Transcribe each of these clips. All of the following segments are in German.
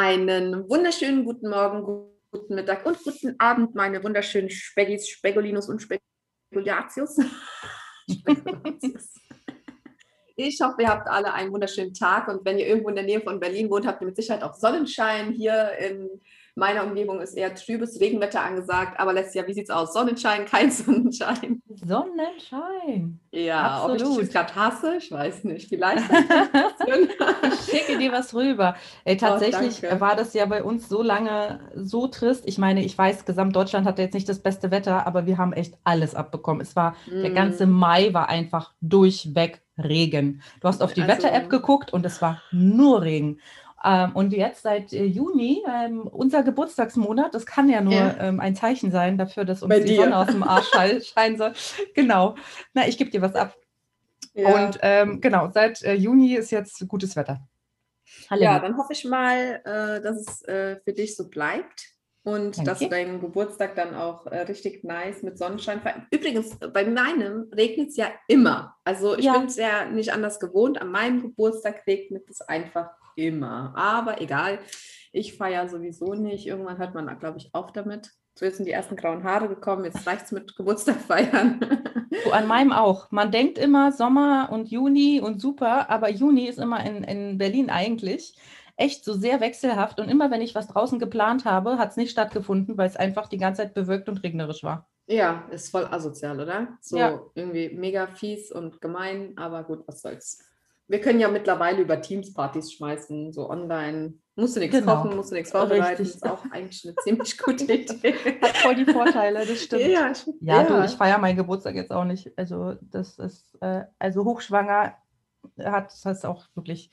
Einen wunderschönen guten Morgen, guten Mittag und guten Abend, meine wunderschönen Speggis, Spegulinus und Spekulatius. Ich hoffe, ihr habt alle einen wunderschönen Tag und wenn ihr irgendwo in der Nähe von Berlin wohnt, habt ihr mit Sicherheit auch Sonnenschein hier in meiner Umgebung ist eher trübes Regenwetter angesagt, aber letztes Jahr, wie sieht es aus? Sonnenschein, kein Sonnenschein. Sonnenschein. Ja, Absolut. ob ich dich gerade hasse, ich weiß nicht. Vielleicht. ich schicke dir was rüber. Ey, oh, tatsächlich oh, war das ja bei uns so lange so trist. Ich meine, ich weiß, Gesamtdeutschland hatte jetzt nicht das beste Wetter, aber wir haben echt alles abbekommen. Es war, mm. der ganze Mai war einfach durchweg Regen. Du hast auf die also, Wetter-App geguckt und es war nur Regen. Ähm, und jetzt seit äh, Juni, ähm, unser Geburtstagsmonat, das kann ja nur ja. Ähm, ein Zeichen sein dafür, dass uns Bei die dir. Sonne aus dem Arsch scheinen soll. Genau. Na, ich gebe dir was ab. Ja. Und ähm, genau, seit äh, Juni ist jetzt gutes Wetter. Hallo. Ja, dann hoffe ich mal, äh, dass es für dich so bleibt und Danke. dass du deinen Geburtstag dann auch äh, richtig nice mit Sonnenschein feierst. Übrigens, bei meinem regnet es ja immer. Also ich ja. bin es ja nicht anders gewohnt. An meinem Geburtstag regnet es einfach immer. Aber egal, ich feiere sowieso nicht. Irgendwann hört man, glaube ich, auf damit. So, jetzt sind die ersten grauen Haare gekommen, jetzt reicht es mit Geburtstag feiern. So, an meinem auch. Man denkt immer Sommer und Juni und super, aber Juni ist immer in, in Berlin eigentlich echt so sehr wechselhaft. Und immer wenn ich was draußen geplant habe, hat es nicht stattgefunden, weil es einfach die ganze Zeit bewölkt und regnerisch war. Ja, ist voll asozial, oder? So ja. irgendwie mega fies und gemein, aber gut, was soll's wir können ja mittlerweile über Teams-Partys schmeißen, so online. Musst du nichts genau. kochen, musst du nichts vorbereiten. Richtig. Ist auch eigentlich eine ziemlich gute Idee. Hat voll die Vorteile, das stimmt. Ja, ja, ja. du, ich feiere meinen Geburtstag jetzt auch nicht. Also, das ist, äh, also hochschwanger hat das auch wirklich.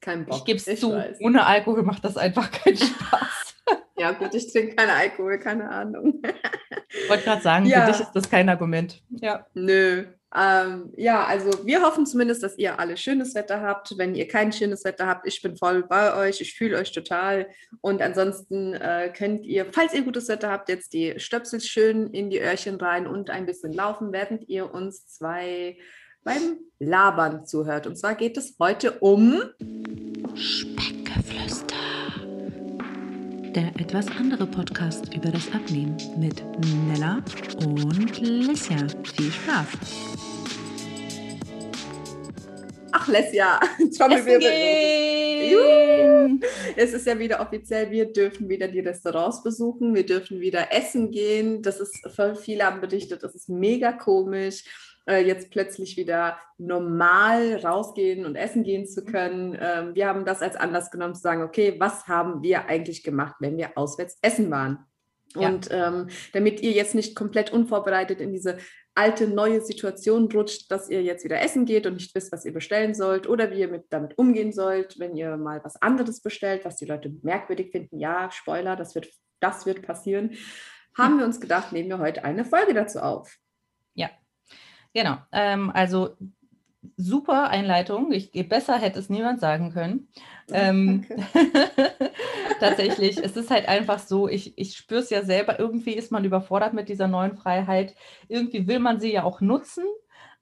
Kein Bock. Ich gebe es zu, weiß. ohne Alkohol macht das einfach keinen Spaß. ja, gut, ich trinke keine Alkohol, keine Ahnung. Ich wollte gerade sagen, ja. für dich ist das kein Argument. Ja. Nö, ähm, ja, also wir hoffen zumindest, dass ihr alle schönes Wetter habt. Wenn ihr kein schönes Wetter habt, ich bin voll bei euch, ich fühle euch total. Und ansonsten äh, könnt ihr, falls ihr gutes Wetter habt, jetzt die Stöpsel schön in die Öhrchen rein und ein bisschen laufen, während ihr uns zwei beim Labern zuhört. Und zwar geht es heute um Speckgeflüster. Der etwas andere Podcast über das Abnehmen mit Nella und Lissia. Viel Spaß! Ach, Lesja, Es ist ja wieder offiziell, wir dürfen wieder die Restaurants besuchen, wir dürfen wieder essen gehen. Das ist, viele haben berichtet, das ist mega komisch äh, jetzt plötzlich wieder normal rausgehen und essen gehen zu können. Ähm, wir haben das als Anlass genommen zu sagen, okay, was haben wir eigentlich gemacht, wenn wir auswärts essen waren? Ja. Und ähm, damit ihr jetzt nicht komplett unvorbereitet in diese alte, neue Situation rutscht, dass ihr jetzt wieder essen geht und nicht wisst, was ihr bestellen sollt oder wie ihr mit, damit umgehen sollt, wenn ihr mal was anderes bestellt, was die Leute merkwürdig finden. Ja, Spoiler, das wird, das wird passieren. Haben wir uns gedacht, nehmen wir heute eine Folge dazu auf. Ja, genau. Ähm, also super Einleitung. Ich, besser hätte es niemand sagen können. Ähm, tatsächlich, es ist halt einfach so, ich, ich spüre es ja selber, irgendwie ist man überfordert mit dieser neuen Freiheit. Irgendwie will man sie ja auch nutzen,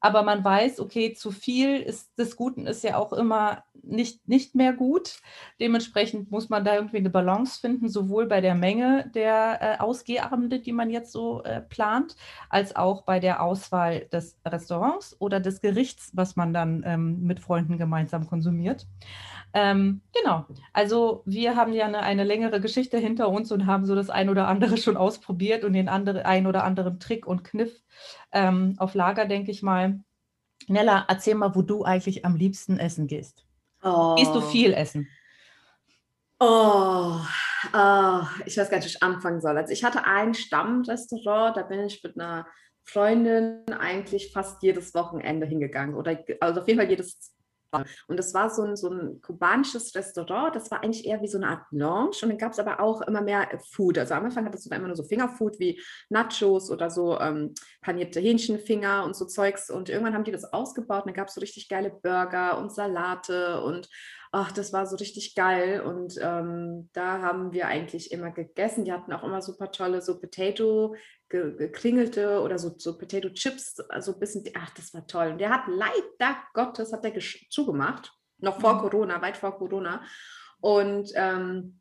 aber man weiß, okay, zu viel ist, des Guten ist ja auch immer nicht, nicht mehr gut. Dementsprechend muss man da irgendwie eine Balance finden, sowohl bei der Menge der äh, Ausgehabende, die man jetzt so äh, plant, als auch bei der Auswahl des Restaurants oder des Gerichts, was man dann ähm, mit Freunden gemeinsam konsumiert. Ähm, genau. Also wir haben ja eine, eine, längere Geschichte hinter uns und haben so das ein oder andere schon ausprobiert und den andere, ein oder anderen Trick und Kniff ähm, auf Lager, denke ich mal. Nella, erzähl mal, wo du eigentlich am liebsten essen gehst. Oh. Gehst du viel essen? Oh, oh, ich weiß gar nicht, wo ich anfangen soll. Also ich hatte ein Stammrestaurant, da bin ich mit einer Freundin eigentlich fast jedes Wochenende hingegangen oder also auf jeden Fall jedes und das war so ein, so ein kubanisches Restaurant, das war eigentlich eher wie so eine Art Lounge. Und dann gab es aber auch immer mehr Food. Also am Anfang hattest du immer nur so Fingerfood wie Nachos oder so ähm, panierte Hähnchenfinger und so Zeugs. Und irgendwann haben die das ausgebaut. Und dann gab es so richtig geile Burger und Salate und ach, das war so richtig geil. Und ähm, da haben wir eigentlich immer gegessen. Die hatten auch immer super tolle so Potato gekringelte oder so, so Potato Chips, also ein bisschen, ach, das war toll. Und der hat leider Gottes, hat der zugemacht, noch vor mhm. Corona, weit vor Corona. Und ähm,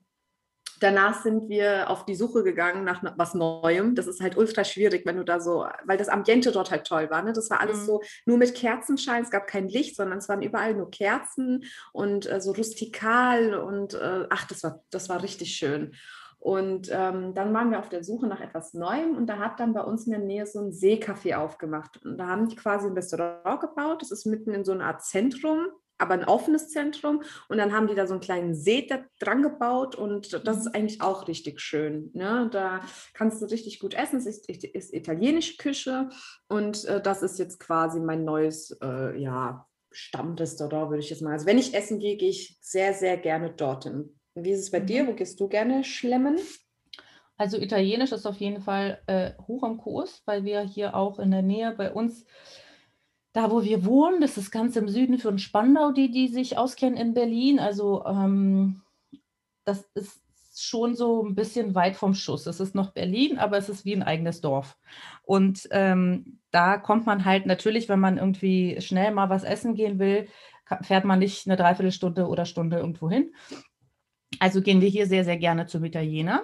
danach sind wir auf die Suche gegangen nach was Neuem. Das ist halt ultra schwierig, wenn du da so, weil das Ambiente dort halt toll war. Ne? Das war alles mhm. so nur mit Kerzenschein. Es gab kein Licht, sondern es waren überall nur Kerzen und äh, so rustikal und äh, ach, das war, das war richtig schön. Und ähm, dann waren wir auf der Suche nach etwas Neuem und da hat dann bei uns in der Nähe so ein Seecafé aufgemacht. Und da haben die quasi ein Restaurant gebaut. Das ist mitten in so einer Art Zentrum aber ein offenes Zentrum. Und dann haben die da so einen kleinen See da dran gebaut und das ist mhm. eigentlich auch richtig schön. Ne? Da kannst du richtig gut essen. Es ist, ist italienische Küche und äh, das ist jetzt quasi mein neues, äh, ja, Stammrestaurant, würde ich jetzt mal. Also wenn ich essen gehe, gehe ich sehr, sehr gerne dorthin. Wie ist es bei dir? Mhm. Wo gehst du gerne schlemmen? Also Italienisch ist auf jeden Fall äh, hoch am Kurs, weil wir hier auch in der Nähe bei uns da, wo wir wohnen, das ist ganz im Süden von Spandau, die, die sich auskennen in Berlin. Also ähm, das ist schon so ein bisschen weit vom Schuss. Es ist noch Berlin, aber es ist wie ein eigenes Dorf. Und ähm, da kommt man halt natürlich, wenn man irgendwie schnell mal was essen gehen will, fährt man nicht eine Dreiviertelstunde oder Stunde irgendwo hin. Also gehen wir hier sehr, sehr gerne zum Italiener.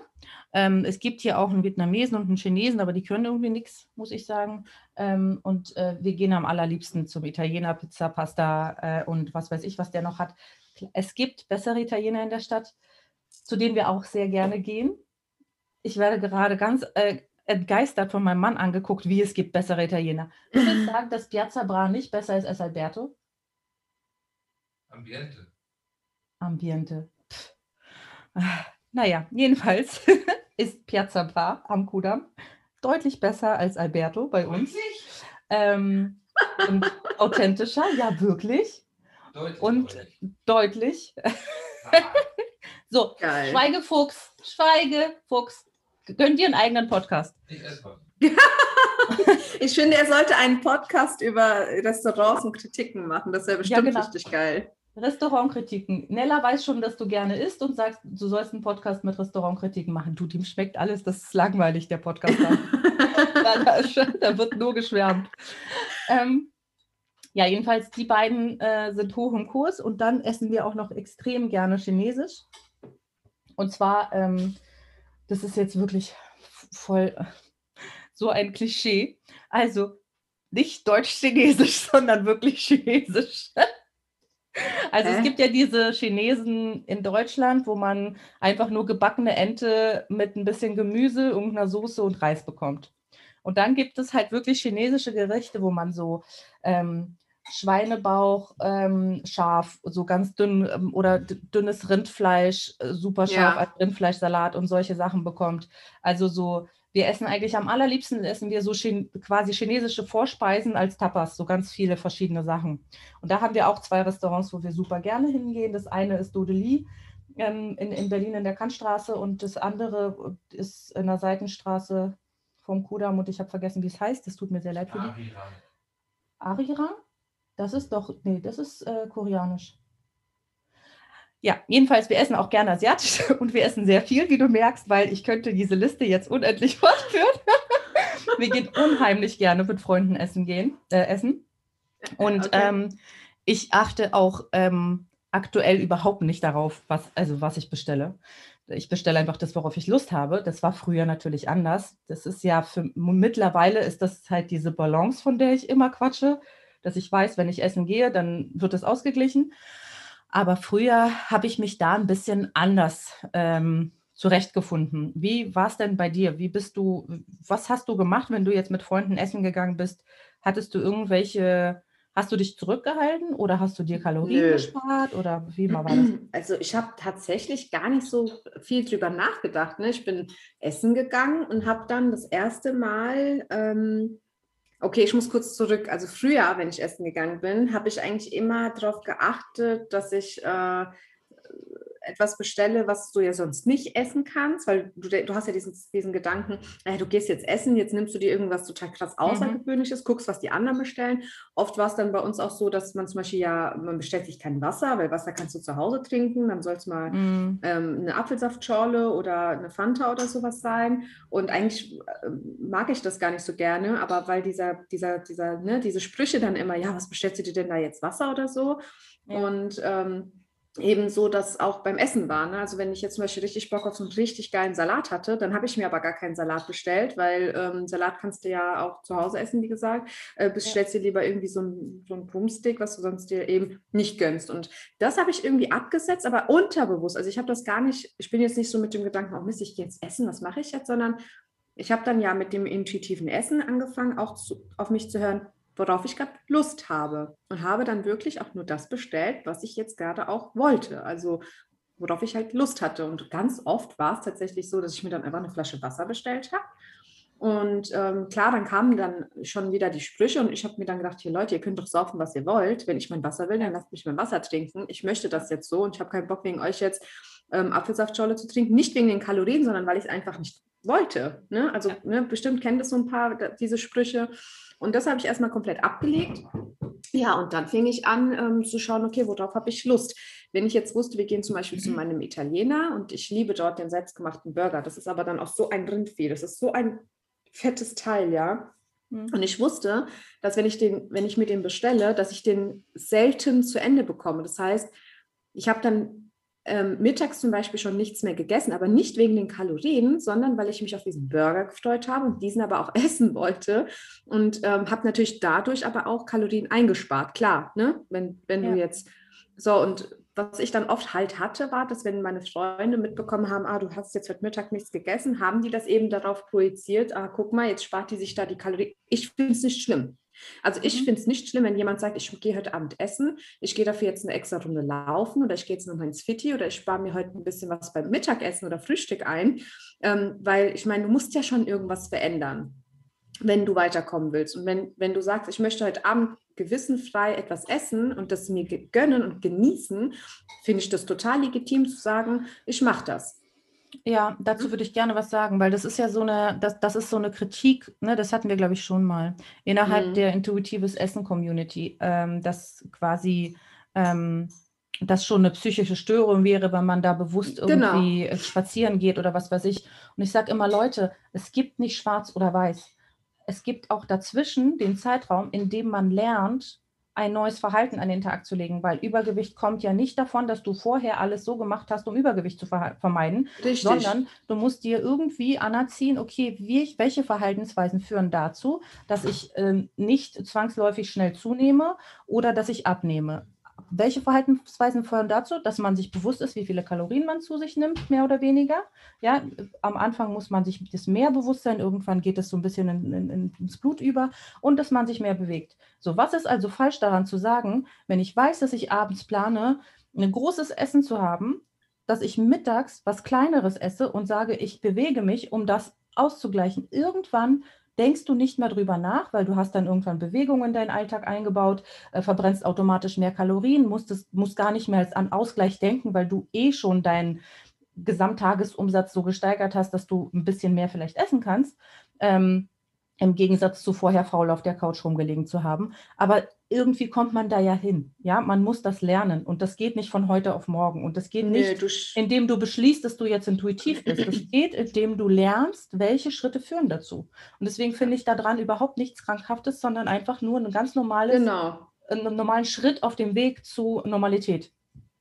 Ähm, es gibt hier auch einen Vietnamesen und einen Chinesen, aber die können irgendwie nichts, muss ich sagen. Ähm, und äh, wir gehen am allerliebsten zum Italiener, Pizza, Pasta äh, und was weiß ich, was der noch hat. Es gibt bessere Italiener in der Stadt, zu denen wir auch sehr gerne gehen. Ich werde gerade ganz äh, entgeistert von meinem Mann angeguckt, wie es gibt bessere Italiener. Du willst sagen, dass Piazza Bra nicht besser ist als Alberto? Ambiente. Ambiente. Pff. Naja, jedenfalls ist Piazza Bra am Kudamm deutlich besser als Alberto bei uns. Ähm, und authentischer, ja, wirklich. Deutlich, und deutlich. deutlich. so, Geil. Schweigefuchs, Schweigefuchs. Gönn dir einen eigenen Podcast. Ich esse ich finde, er sollte einen Podcast über Restaurants und Kritiken machen. Das wäre bestimmt ja, genau. richtig geil. Restaurantkritiken. Nella weiß schon, dass du gerne isst und sagst, du sollst einen Podcast mit Restaurantkritiken machen. Du, dem schmeckt alles, das ist langweilig, der Podcast. da, da, wird nur geschwärmt. Ähm, ja, jedenfalls, die beiden äh, sind hoch im Kurs und dann essen wir auch noch extrem gerne Chinesisch. Und zwar, ähm, das ist jetzt wirklich voll so ein Klischee. Also nicht deutsch-chinesisch, sondern wirklich chinesisch. Also es gibt ja diese Chinesen in Deutschland, wo man einfach nur gebackene Ente mit ein bisschen Gemüse, irgendeiner Soße und Reis bekommt. Und dann gibt es halt wirklich chinesische Gerichte, wo man so ähm, Schweinebauch, ähm, scharf, so ganz dünn ähm, oder dünnes Rindfleisch, äh, super scharf ja. als Rindfleischsalat und solche Sachen bekommt. Also so wir essen eigentlich am allerliebsten, essen wir so quasi chinesische Vorspeisen als Tapas, so ganz viele verschiedene Sachen. Und da haben wir auch zwei Restaurants, wo wir super gerne hingehen. Das eine ist Dodeli ähm, in, in Berlin in der Kantstraße und das andere ist in der Seitenstraße vom Kudam und ich habe vergessen, wie es heißt. Das tut mir sehr leid für dich. Ariran. Ariran? Das ist doch, nee, das ist äh, koreanisch. Ja, jedenfalls, wir essen auch gerne asiatisch und wir essen sehr viel, wie du merkst, weil ich könnte diese Liste jetzt unendlich fortführen. wir gehen unheimlich gerne mit Freunden essen gehen, äh, essen. Und okay. ähm, ich achte auch ähm, aktuell überhaupt nicht darauf, was, also was ich bestelle. Ich bestelle einfach das, worauf ich Lust habe. Das war früher natürlich anders. Das ist ja für mittlerweile ist das halt diese Balance, von der ich immer quatsche, dass ich weiß, wenn ich essen gehe, dann wird es ausgeglichen. Aber früher habe ich mich da ein bisschen anders ähm, zurechtgefunden. Wie war es denn bei dir? Wie bist du, was hast du gemacht, wenn du jetzt mit Freunden essen gegangen bist? Hattest du irgendwelche, hast du dich zurückgehalten oder hast du dir Kalorien Nö. gespart oder wie war das? Also ich habe tatsächlich gar nicht so viel drüber nachgedacht. Ne? Ich bin essen gegangen und habe dann das erste Mal ähm, Okay, ich muss kurz zurück. Also früher, wenn ich essen gegangen bin, habe ich eigentlich immer darauf geachtet, dass ich äh, etwas bestelle, was du ja sonst nicht essen kannst, weil du, du hast ja diesen, diesen Gedanken, äh, du gehst jetzt essen, jetzt nimmst du dir irgendwas total krass mhm. Außergewöhnliches, mhm. guckst, was die anderen bestellen. Oft war es dann bei uns auch so, dass man zum Beispiel ja, man bestellt sich kein Wasser, weil Wasser kannst du zu Hause trinken, dann soll es mal mhm. ähm, eine Apfelsaftschorle oder eine Fanta oder sowas sein. Und eigentlich äh, mag ich das gar nicht so gerne, aber weil dieser, dieser, dieser, ne, diese Sprüche dann immer, ja, was bestellst du dir denn da jetzt Wasser oder so? Ja. Und ähm, eben so, dass auch beim Essen war. Ne? Also wenn ich jetzt zum Beispiel richtig Bock auf so einen richtig geilen Salat hatte, dann habe ich mir aber gar keinen Salat bestellt, weil ähm, Salat kannst du ja auch zu Hause essen, wie gesagt. Äh, bestellst ja. dir lieber irgendwie so ein, so ein Pumpstick, was du sonst dir eben nicht gönnst. Und das habe ich irgendwie abgesetzt, aber unterbewusst. Also ich habe das gar nicht, ich bin jetzt nicht so mit dem Gedanken, oh Mist, ich gehe jetzt essen, was mache ich jetzt, sondern ich habe dann ja mit dem intuitiven Essen angefangen, auch zu, auf mich zu hören, worauf ich gerade Lust habe. Und habe dann wirklich auch nur das bestellt, was ich jetzt gerade auch wollte. Also worauf ich halt Lust hatte. Und ganz oft war es tatsächlich so, dass ich mir dann einfach eine Flasche Wasser bestellt habe. Und ähm, klar, dann kamen dann schon wieder die Sprüche und ich habe mir dann gedacht, hier Leute, ihr könnt doch saufen, was ihr wollt. Wenn ich mein Wasser will, dann lasst mich mein Wasser trinken. Ich möchte das jetzt so und ich habe keinen Bock wegen euch jetzt ähm, Apfelsaftschorle zu trinken. Nicht wegen den Kalorien, sondern weil ich es einfach nicht wollte. Ne? Also ja. ne, bestimmt kennt es so ein paar, diese Sprüche. Und das habe ich erstmal komplett abgelegt. Ja, und dann fing ich an ähm, zu schauen, okay, worauf habe ich Lust? Wenn ich jetzt wusste, wir gehen zum Beispiel zu meinem Italiener und ich liebe dort den selbstgemachten Burger, das ist aber dann auch so ein Rindvieh, das ist so ein fettes Teil, ja. Mhm. Und ich wusste, dass wenn ich den, wenn ich mir den bestelle, dass ich den selten zu Ende bekomme. Das heißt, ich habe dann ähm, mittags zum Beispiel schon nichts mehr gegessen, aber nicht wegen den Kalorien, sondern weil ich mich auf diesen Burger gefreut habe und diesen aber auch essen wollte und ähm, habe natürlich dadurch aber auch Kalorien eingespart. Klar, ne? wenn, wenn ja. du jetzt so und was ich dann oft halt hatte, war, dass wenn meine Freunde mitbekommen haben, ah, du hast jetzt heute Mittag nichts gegessen, haben die das eben darauf projiziert, ah, guck mal, jetzt spart die sich da die Kalorien. Ich finde es nicht schlimm. Also ich mhm. finde es nicht schlimm, wenn jemand sagt, ich gehe heute Abend essen, ich gehe dafür jetzt eine extra Runde laufen oder ich gehe jetzt nochmal ins Fitti oder ich spare mir heute ein bisschen was beim Mittagessen oder Frühstück ein, ähm, weil ich meine, du musst ja schon irgendwas verändern, wenn du weiterkommen willst. Und wenn, wenn du sagst, ich möchte heute Abend gewissenfrei etwas essen und das mir gönnen und genießen, finde ich das total legitim zu sagen, ich mache das. Ja, dazu mhm. würde ich gerne was sagen, weil das ist ja so eine, das, das ist so eine Kritik, ne, das hatten wir, glaube ich, schon mal, innerhalb mhm. der Intuitives Essen-Community, ähm, dass quasi ähm, das schon eine psychische Störung wäre, wenn man da bewusst genau. irgendwie genau. spazieren geht oder was weiß ich. Und ich sage immer, Leute, es gibt nicht schwarz oder weiß. Es gibt auch dazwischen den Zeitraum, in dem man lernt, ein neues Verhalten an den Tag zu legen, weil Übergewicht kommt ja nicht davon, dass du vorher alles so gemacht hast, um Übergewicht zu vermeiden, Richtig. sondern du musst dir irgendwie anerziehen, okay, wie, welche Verhaltensweisen führen dazu, dass ich ähm, nicht zwangsläufig schnell zunehme oder dass ich abnehme welche Verhaltensweisen führen dazu, dass man sich bewusst ist, wie viele Kalorien man zu sich nimmt, mehr oder weniger. Ja, am Anfang muss man sich das mehr bewusst sein, irgendwann geht es so ein bisschen in, in, ins Blut über und dass man sich mehr bewegt. So, was ist also falsch daran zu sagen, wenn ich weiß, dass ich abends plane, ein großes Essen zu haben, dass ich mittags was Kleineres esse und sage, ich bewege mich, um das auszugleichen. Irgendwann denkst du nicht mehr drüber nach, weil du hast dann irgendwann Bewegungen in deinen Alltag eingebaut, äh, verbrennst automatisch mehr Kalorien, musst, es, musst gar nicht mehr an Ausgleich denken, weil du eh schon deinen Gesamttagesumsatz so gesteigert hast, dass du ein bisschen mehr vielleicht essen kannst. Ähm, im Gegensatz zu vorher faul auf der Couch rumgelegen zu haben. Aber irgendwie kommt man da ja hin. Ja, man muss das lernen und das geht nicht von heute auf morgen und das geht nee, nicht, indem du beschließt, dass du jetzt intuitiv bist. Das geht, indem du lernst, welche Schritte führen dazu. Und deswegen finde ich daran überhaupt nichts Krankhaftes, sondern einfach nur ein ganz normales, genau. einen normalen Schritt auf dem Weg zu Normalität.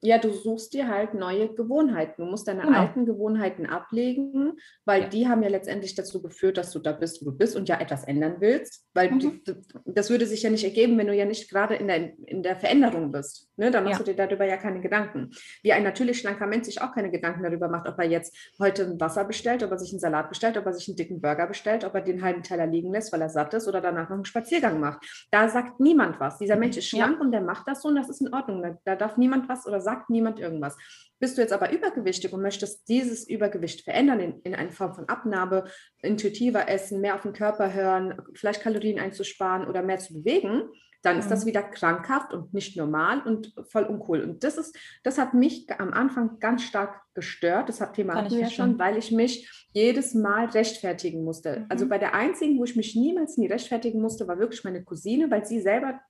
Ja, du suchst dir halt neue Gewohnheiten. Du musst deine genau. alten Gewohnheiten ablegen, weil ja. die haben ja letztendlich dazu geführt, dass du da bist, wo du bist und ja etwas ändern willst. Weil mhm. die, das würde sich ja nicht ergeben, wenn du ja nicht gerade in der, in der Veränderung bist. Ne? Dann machst ja. du dir darüber ja keine Gedanken. Wie ein natürlich schlanker Mensch sich auch keine Gedanken darüber macht, ob er jetzt heute ein Wasser bestellt, ob er sich einen Salat bestellt, ob er sich einen dicken Burger bestellt, ob er den halben Teller liegen lässt, weil er satt ist oder danach noch einen Spaziergang macht. Da sagt niemand was. Dieser Mensch ist schlank ja. und der macht das so und das ist in Ordnung. Da, da darf niemand was oder sagt niemand irgendwas. Bist du jetzt aber übergewichtig und möchtest dieses Übergewicht verändern in, in eine Form von Abnahme, intuitiver essen, mehr auf den Körper hören, vielleicht Kalorien einzusparen oder mehr zu bewegen, dann ist das mhm. wieder krankhaft und nicht normal und voll uncool. Und das ist, das hat mich am Anfang ganz stark gestört. Das hat Thema wir ja schon, weil ich mich jedes Mal rechtfertigen musste. Also mhm. Also bei der einzigen, wo ich mich niemals nie rechtfertigen musste, war wirklich meine Cousine, weil sie selber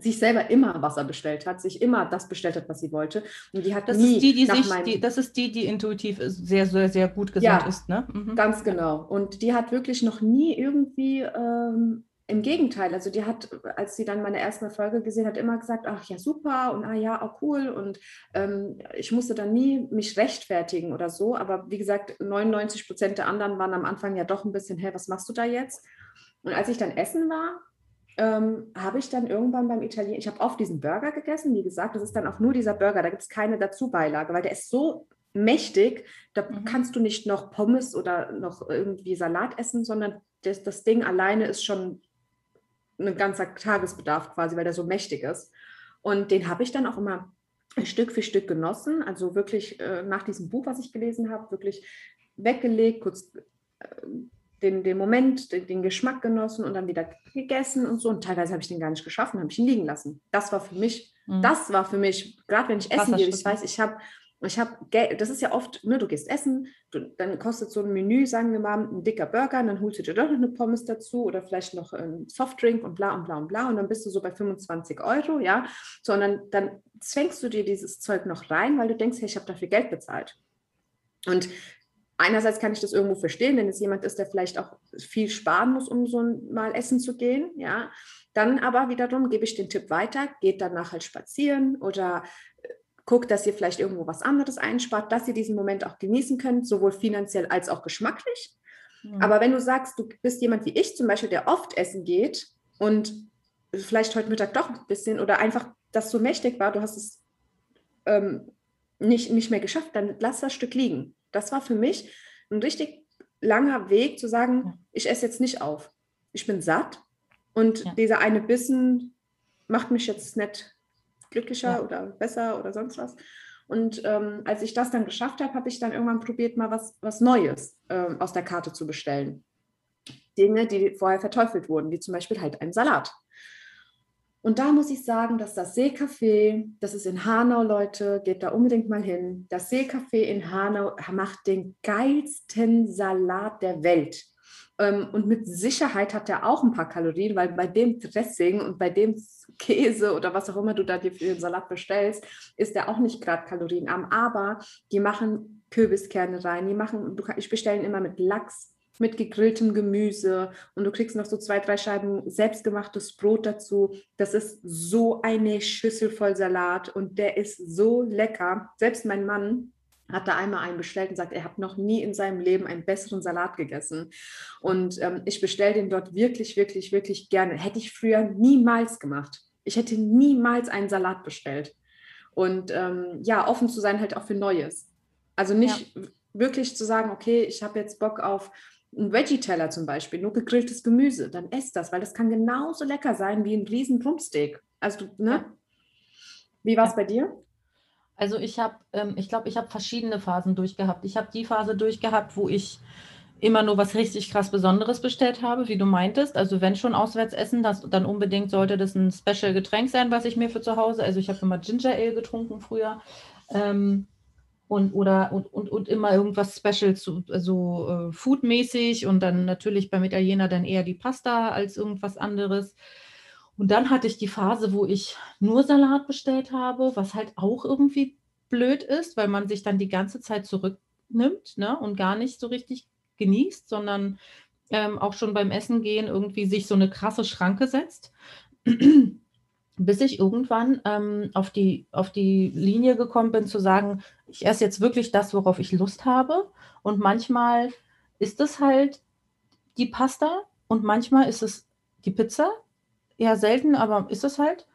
sich selber immer Wasser bestellt hat, sich immer das bestellt hat, was sie wollte. Und die hat das nie ist die, die sich, die, das ist die, die intuitiv sehr, sehr, sehr gut gesund ja, ist, ne? Mhm. Ganz genau. Und die hat wirklich noch nie irgendwie ähm, im Gegenteil, also die hat, als sie dann meine erste Folge gesehen hat, immer gesagt, ach ja, super und ah ja, auch cool. Und ähm, ich musste dann nie mich rechtfertigen oder so. Aber wie gesagt, 99 Prozent der anderen waren am Anfang ja doch ein bisschen, hä, was machst du da jetzt? Und als ich dann essen war, ähm, habe ich dann irgendwann beim Italiener, ich habe oft diesen Burger gegessen, wie gesagt, das ist dann auch nur dieser Burger, da gibt es keine Dazubeilage, weil der ist so mächtig, da mhm. kannst du nicht noch Pommes oder noch irgendwie Salat essen, sondern das, das Ding alleine ist schon ein ganzer Tagesbedarf quasi, weil der so mächtig ist. Und den habe ich dann auch immer Stück für Stück genossen. Also wirklich äh, nach diesem Buch, was ich gelesen habe, wirklich weggelegt, kurz äh, den, den Moment, den, den, Geschmack genossen und dann wieder gegessen und so. Und teilweise habe ich den gar nicht geschaffen, habe ich ihn liegen lassen. Das war für mich, mhm. das war für mich, gerade wenn ich essen gehe, ich weiß, ich habe ich habe Geld, das ist ja oft, ne, du gehst essen, du, dann kostet so ein Menü, sagen wir mal, ein dicker Burger, dann holst du dir doch noch eine Pommes dazu oder vielleicht noch ein Softdrink und bla und bla und bla und dann bist du so bei 25 Euro, ja, sondern dann zwängst du dir dieses Zeug noch rein, weil du denkst, hey, ich habe dafür Geld bezahlt. Und einerseits kann ich das irgendwo verstehen, wenn es jemand ist, der vielleicht auch viel sparen muss, um so mal essen zu gehen, ja. Dann aber wiederum gebe ich den Tipp weiter, geht danach halt spazieren oder guckt, dass ihr vielleicht irgendwo was anderes einspart, dass ihr diesen Moment auch genießen könnt, sowohl finanziell als auch geschmacklich. Mhm. Aber wenn du sagst, du bist jemand wie ich zum Beispiel, der oft essen geht und vielleicht heute Mittag doch ein bisschen oder einfach das so mächtig war, du hast es ähm, nicht, nicht mehr geschafft, dann lass das Stück liegen. Das war für mich ein richtig langer Weg zu sagen, ja. ich esse jetzt nicht auf. Ich bin satt und ja. dieser eine Bissen macht mich jetzt nicht glücklicher ja. oder besser oder sonst was. Und ähm, als ich das dann geschafft habe, habe ich dann irgendwann probiert, mal was, was Neues ähm, aus der Karte zu bestellen. Dinge, die vorher verteufelt wurden, wie zum Beispiel halt ein Salat. Und da muss ich sagen, dass das Seecafé, das ist in Hanau, Leute, geht da unbedingt mal hin. Das Seecafé in Hanau macht den geilsten Salat der Welt. Ähm, und mit Sicherheit hat er auch ein paar Kalorien, weil bei dem Dressing und bei dem Käse oder was auch immer du da dir für den Salat bestellst, ist der auch nicht gerade kalorienarm. Aber die machen Kürbiskerne rein, die machen, ich bestelle immer mit Lachs, mit gegrilltem Gemüse und du kriegst noch so zwei, drei Scheiben selbstgemachtes Brot dazu. Das ist so eine Schüssel voll Salat und der ist so lecker. Selbst mein Mann, hat da einmal einen bestellt und sagt, er hat noch nie in seinem Leben einen besseren Salat gegessen. Und ähm, ich bestelle den dort wirklich, wirklich, wirklich gerne. Hätte ich früher niemals gemacht. Ich hätte niemals einen Salat bestellt. Und ähm, ja, offen zu sein halt auch für Neues. Also nicht ja. wirklich zu sagen, okay, ich habe jetzt Bock auf einen Veggie-Teller zum Beispiel, nur gegrilltes Gemüse, dann esst das, weil das kann genauso lecker sein wie ein riesen Drumsteak. Also, ne? Ja. Wie war es ja. bei dir? Also ich habe, ähm, ich glaube, ich habe verschiedene Phasen durchgehabt. Ich habe die Phase durchgehabt, wo ich immer nur was richtig krass Besonderes bestellt habe, wie du meintest. Also wenn schon auswärts essen, das, dann unbedingt sollte das ein Special-Getränk sein, was ich mir für zu Hause. Also ich habe immer Ginger Ale getrunken früher. Ähm, und oder und, und, und immer irgendwas Special zu, also äh, foodmäßig und dann natürlich beim Italiener dann eher die Pasta als irgendwas anderes. Und dann hatte ich die Phase, wo ich nur Salat bestellt habe, was halt auch irgendwie blöd ist, weil man sich dann die ganze Zeit zurücknimmt ne, und gar nicht so richtig genießt, sondern ähm, auch schon beim Essen gehen irgendwie sich so eine krasse Schranke setzt. Bis ich irgendwann ähm, auf, die, auf die Linie gekommen bin, zu sagen, ich esse jetzt wirklich das, worauf ich Lust habe. Und manchmal ist es halt die Pasta und manchmal ist es die Pizza eher selten, aber ist es halt.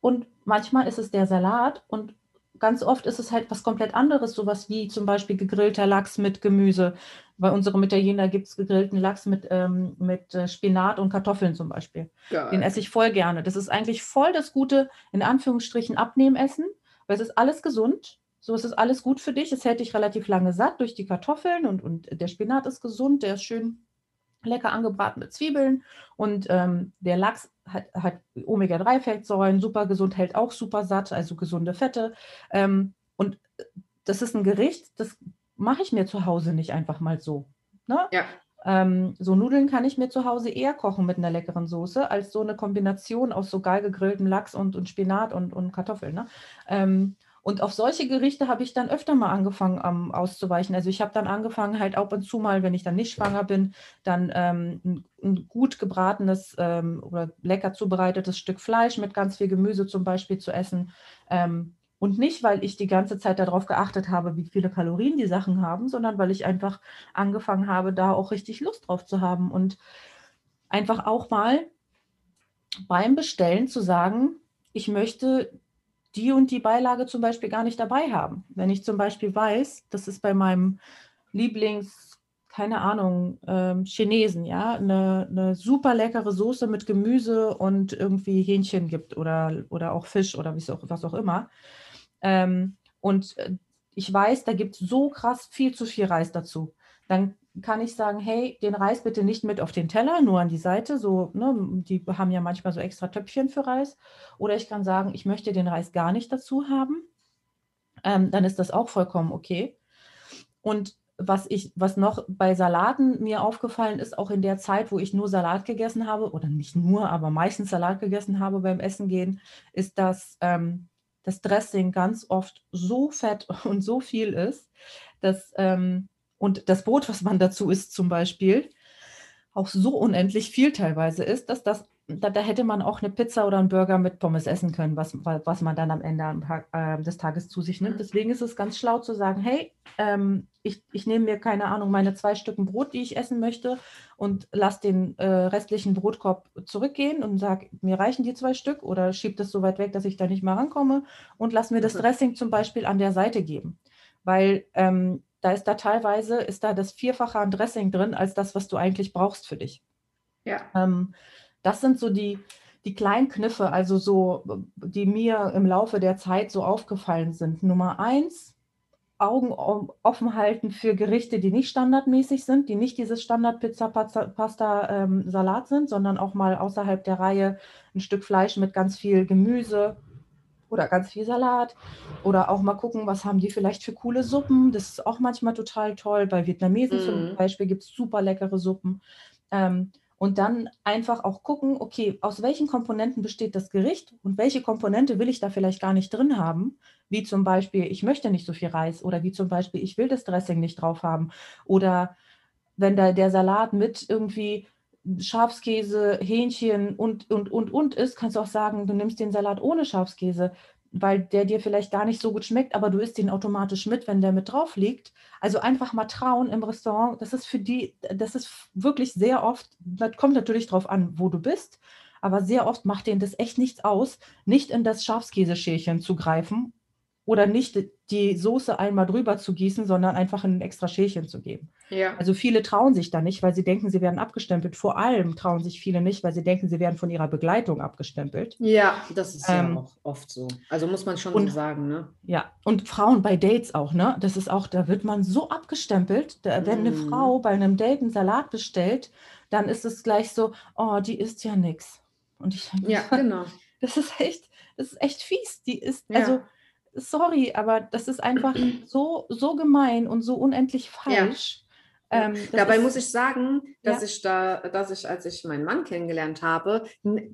Und manchmal ist es der Salat und ganz oft ist es halt was komplett anderes, sowas wie zum Beispiel gegrillter Lachs mit Gemüse. Bei unserem Italiener gibt es gegrillten Lachs mit, ähm, mit äh, Spinat und Kartoffeln zum Beispiel. Geil. Den esse ich voll gerne. Das ist eigentlich voll das gute, in Anführungsstrichen, Abnehmessen, weil es ist alles gesund. So es ist alles gut für dich. Es hält dich relativ lange satt durch die Kartoffeln und, und der Spinat ist gesund, der ist schön lecker angebraten mit Zwiebeln und ähm, der Lachs hat, hat Omega-3-Fettsäuren, super gesund, hält auch super satt, also gesunde Fette. Ähm, und das ist ein Gericht, das mache ich mir zu Hause nicht einfach mal so. Ne? Ja. Ähm, so Nudeln kann ich mir zu Hause eher kochen mit einer leckeren Soße, als so eine Kombination aus so geil gegrilltem Lachs und, und Spinat und, und Kartoffeln. Ne? Ähm, Und auf solche Gerichte habe ich dann öfter mal angefangen um, auszuweichen. Also ich habe dann angefangen, halt ab und zu mal, wenn ich dann nicht schwanger bin, dann ähm, ein, ein, gut gebratenes ähm, oder lecker zubereitetes Stück Fleisch mit ganz viel Gemüse zum Beispiel zu essen. Und nicht, weil ich die ganze Zeit darauf geachtet habe, wie viele Kalorien die Sachen haben, sondern weil ich einfach angefangen habe, da auch richtig Lust drauf zu haben. Und einfach auch mal beim Bestellen zu sagen, ich möchte die und die Beilage zum Beispiel gar nicht dabei haben. Wenn ich zum Beispiel weiß, das ist bei meinem Lieblings, keine Ahnung, ähm, Chinesen, ja, eine, eine super leckere Soße mit Gemüse und irgendwie Hähnchen gibt oder, oder auch Fisch oder auch, was auch immer. Ähm, und äh, ich weiß, da gibt es so krass viel zu viel Reis dazu. Dann kann ich sagen, hey, den Reis bitte nicht mit auf den Teller, nur an die Seite. So, ne, die haben ja manchmal so extra Töpfchen für Reis. Oder ich kann sagen, ich möchte den Reis gar nicht dazu haben. Ähm, dann ist das auch vollkommen okay. Und was ich, was noch bei Salaten mir aufgefallen ist, auch in der Zeit, wo ich nur Salat gegessen habe, oder nicht nur, aber meistens Salat gegessen habe beim Essen gehen, ist, dass ähm, das Dressing ganz oft so fett und so viel ist, dass ähm, und das Brot, was man dazu isst zum Beispiel, auch so unendlich viel teilweise ist, dass das, da, da, hätte man auch eine Pizza oder einen Burger mit Pommes essen können, was, was man dann am Ende äh, des Tages zu sich nimmt. Mhm. Deswegen ist es ganz schlau zu sagen, hey, ähm, ich, ich nehme mir, keine Ahnung, meine zwei Stücken Brot, die ich essen möchte und lasse den äh, restlichen Brotkorb zurückgehen und sage, mir reichen die zwei Stück oder schiebe das so weit weg, dass ich da nicht mehr rankomme und lass mir das mhm. Dressing zum Beispiel an der Seite geben. Weil ähm, da ist da teilweise, ist da das Vierfache an Dressing drin, als das, was du eigentlich brauchst für dich. Ja. Ähm, das sind so die, die kleinen Kniffe, also so, die mir im Laufe der Zeit so aufgefallen sind. Nummer eins, Augen offen halten für Gerichte, die nicht standardmäßig sind, die nicht dieses Standard-Pizza, Pasta, ähm, sind, sondern auch mal außerhalb der Reihe ein Stück Fleisch mit ganz viel Gemüse, oder ganz viel Salat oder auch mal gucken, was haben die vielleicht für coole Suppen. Das ist auch manchmal total toll. Bei Vietnamesen mm. zum mhm. Beispiel gibt es super leckere Suppen. Ähm, und dann einfach auch gucken, okay, aus welchen Komponenten besteht das Gericht und welche Komponente will ich da vielleicht gar nicht drin haben, wie zum Beispiel, ich möchte nicht so viel Reis oder wie zum Beispiel, ich will das Dressing nicht drauf haben. Oder wenn da der Salat mit irgendwie Schafskäse, Hähnchen und, und, und, und ist, kannst du auch sagen, du nimmst den Salat ohne Schafskäse, weil der dir vielleicht gar nicht so gut schmeckt, aber du isst ihn automatisch mit, wenn der mit drauf liegt. Also einfach mal trauen im Restaurant. Das ist für die, das ist wirklich sehr oft, das kommt natürlich darauf an, wo du bist, aber sehr oft macht denen das echt nichts aus, nicht in das Schafskäseschälchen zu greifen oder nicht die Soße einmal drüber zu gießen, sondern einfach in ein extra Schälchen zu geben. Ja. Also viele trauen sich da nicht, weil sie denken, sie werden abgestempelt. Vor allem trauen sich viele nicht, weil sie denken, sie werden von ihrer Begleitung abgestempelt. Ja, das ist ähm, ja auch oft so. Also muss man schon und, so sagen, ne? Ja, und Frauen bei Dates auch, ne? Das ist auch, da wird man so abgestempelt. Da, wenn mm. eine Frau bei einem Date einen Salat bestellt, dann ist es gleich so, oh, die isst ja nichts. Und ich denke, ja, genau. Das ist echt, das ist echt fies. Die ist, ja. also sorry, aber das ist einfach so, so gemein und so unendlich falsch. Ja. Ähm, Dabei ist, muss ich sagen, dass ja. ich da, dass ich, als ich meinen Mann kennengelernt habe,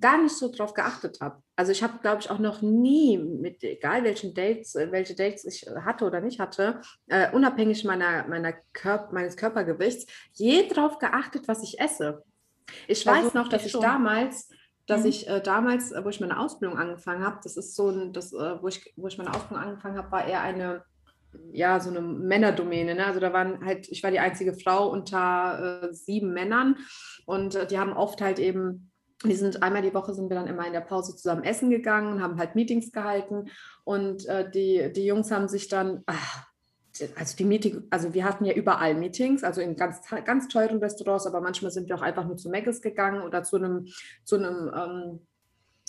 gar nicht so drauf geachtet habe. Also ich habe, glaube ich, auch noch nie mit, egal welchen Dates, äh, welche Dates ich hatte oder nicht hatte, äh, unabhängig meiner, meiner Körp meines Körpergewichts, je drauf geachtet, was ich esse. Ich weiß noch, dass ich schon. damals dass mhm. ich äh, damals, äh, wo ich meine Ausbildung angefangen habe, das ist so ein, das, äh, wo, ich, wo ich meine Ausbildung angefangen habe, war eher eine, ja, so eine Männerdomäne. Ne? Also da waren halt, ich war die einzige Frau unter äh, sieben Männern und äh, die haben oft halt eben wir sind einmal die Woche sind wir dann immer in der Pause zusammen essen gegangen, haben halt Meetings gehalten und äh, die, die Jungs haben sich dann, ach, also die Meeting, also wir hatten ja überall Meetings, also in ganz, ganz teuren Restaurants, aber manchmal sind wir auch einfach nur zu Meckes gegangen oder zu einem, zu einem ähm,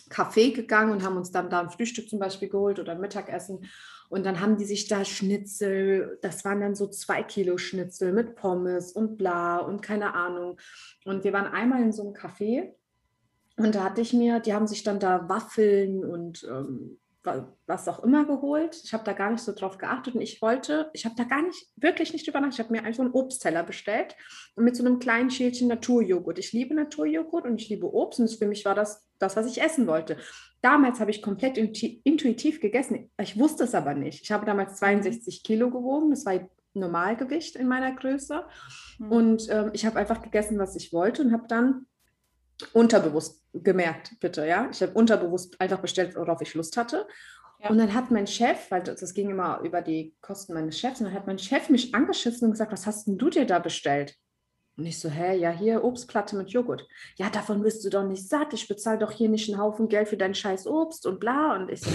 Café gegangen und haben uns dann da ein Frühstück zum Beispiel geholt oder ein Mittagessen. Und dann haben die sich da Schnitzel, das waren dann so zwei Kilo Schnitzel mit Pommes und bla und keine Ahnung. Und wir waren einmal in so einem Café und da hatte ich mir, die haben sich dann da Waffeln und ähm, was auch immer geholt. Ich habe da gar nicht so drauf geachtet und ich wollte, ich habe da gar nicht, wirklich nicht drüber nachgedacht. Ich habe mir einfach einen Obstteller bestellt und mit so einem kleinen Schälchen Naturjoghurt. Ich liebe Naturjoghurt und ich liebe Obst und für mich war das das, was ich essen wollte. Damals habe ich komplett intuitiv gegessen. Ich wusste es aber nicht. Ich habe damals 62 Kilo gewogen. Das war Normalgewicht in meiner Größe. Mhm. Und ähm, ich habe einfach gegessen, was ich wollte und habe dann unterbewusst gemerkt, bitte, ja. Ich habe unterbewusst einfach bestellt, worauf ich Lust hatte. Ja. Und dann hat mein Chef, weil das ging immer über die Kosten meines Chefs, und dann hat mein Chef mich angeschissen und gesagt, was hast denn du dir da bestellt? Und ich so, hä, ja, hier Obstplatte mit Joghurt. Ja, davon wirst du doch nicht satt. Ich bezahle doch hier nicht einen Haufen Geld für dein scheiß Obst und bla. Und ich so,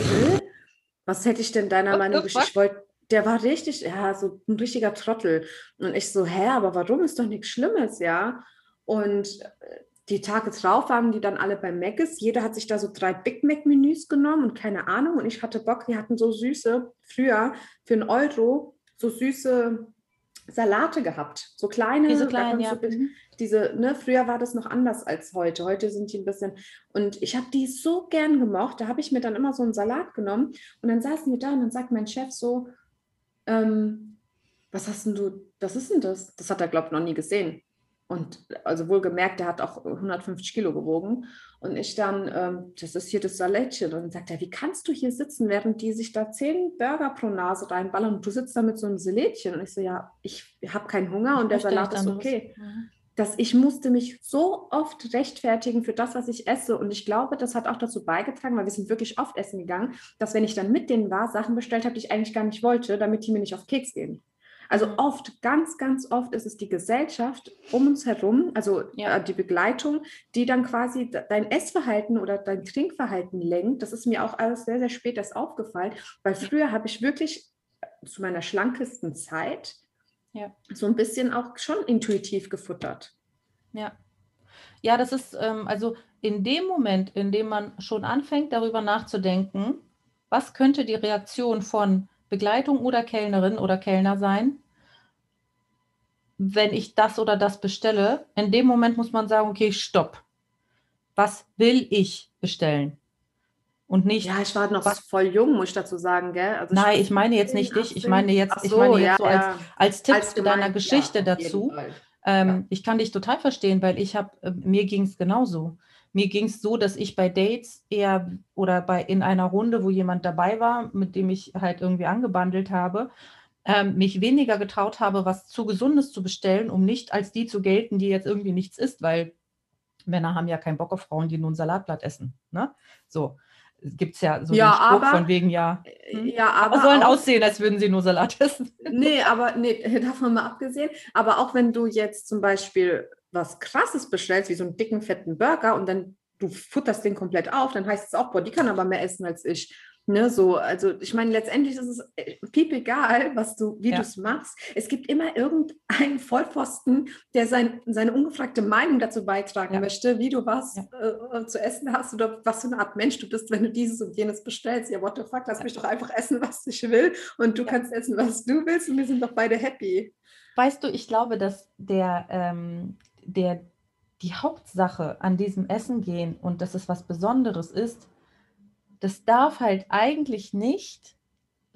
was hätte ich denn deiner Meinung nach? Ich wollte, der war richtig, ja, so ein richtiger Trottel. Und ich so, hä, aber warum ist doch nichts Schlimmes, ja? Und äh, die Tage drauf waren die dann alle bei Mc's. Jeder hat sich da so drei Big Mac-Menüs genommen und keine Ahnung. Und ich hatte Bock, die hatten so süße, früher für einen Euro, so süße Salate gehabt. So kleine. Diese kleinen, ja. So, mhm. diese, ne, früher war das noch anders als heute. Heute sind die ein bisschen. Und ich habe die so gern gemocht. Da habe ich mir dann immer so einen Salat genommen. Und dann saßen wir da und dann sagt mein Chef so, ähm, was hast denn du, was ist denn das? Das hat er, glaube ich, noch nie gesehen. Und also wohlgemerkt, der hat auch 150 Kilo gewogen. Und ich dann, ähm, das ist hier das Salätchen. Und dann sagt er, wie kannst du hier sitzen, während die sich da zehn Burger pro Nase reinballern und du sitzt da mit so einem Salätchen. Und ich so, ja, ich habe keinen Hunger und der Salat ist okay. Dass ich musste mich so oft rechtfertigen für das, was ich esse. Und ich glaube, das hat auch dazu beigetragen, weil wir sind wirklich oft essen gegangen, dass wenn ich dann mit denen war, Sachen bestellt habe, die ich eigentlich gar nicht wollte, damit die mir nicht auf Keks gehen. Also oft, ganz, ganz oft ist es die Gesellschaft um uns herum, also ja. äh, die Begleitung, die dann quasi dein Essverhalten oder dein Trinkverhalten lenkt. Das ist mir auch alles sehr, sehr spät erst aufgefallen, weil früher habe ich wirklich zu meiner schlankesten Zeit ja. so ein bisschen auch schon intuitiv gefuttert. Ja. Ja, das ist ähm, also in dem Moment, in dem man schon anfängt, darüber nachzudenken, was könnte die Reaktion von Begleitung oder Kellnerin oder Kellner sein, wenn ich das oder das bestelle. In dem Moment muss man sagen, okay, stopp. Was will ich bestellen? Und nicht. Ja, ich war noch was, voll jung, muss ich dazu sagen, gell? Also Nein, ich, ich meine jetzt nicht dich. Ich meine jetzt, so, ich meine jetzt ja, so als, ja. als Tipp zu deiner Geschichte ja, dazu. Ähm, ich kann dich total verstehen, weil ich habe, äh, mir ging es genauso. Mir ging es so, dass ich bei Dates eher oder bei in einer Runde, wo jemand dabei war, mit dem ich halt irgendwie angebandelt habe, ähm, mich weniger getraut habe, was zu Gesundes zu bestellen, um nicht als die zu gelten, die jetzt irgendwie nichts isst, weil Männer haben ja keinen Bock auf Frauen, die nur ein Salatblatt essen. Ne? So gibt es ja so ja, Spruch aber, von wegen, ja, hm? ja aber, aber sollen auch, aussehen, als würden sie nur Salat essen. Nee, aber nee, davon mal abgesehen. Aber auch wenn du jetzt zum Beispiel was Krasses bestellst, wie so einen dicken, fetten Burger und dann du futterst den komplett auf, dann heißt es auch, boah, die kann aber mehr essen als ich. Ne, so, also ich meine, letztendlich ist es äh, piep egal, was du, wie ja. du es machst. Es gibt immer irgendeinen Vollpfosten, der sein, seine ungefragte Meinung dazu beitragen ja. möchte, wie du was ja. äh, zu essen hast oder was für eine Art Mensch du bist, wenn du dieses und jenes bestellst. Ja, what the fuck, lass mich doch einfach essen, was ich will und du kannst essen, was du willst und wir sind doch beide happy. Weißt du, ich glaube, dass der, ähm, der die Hauptsache an diesem Essen gehen und dass es was Besonderes ist, das darf halt eigentlich nicht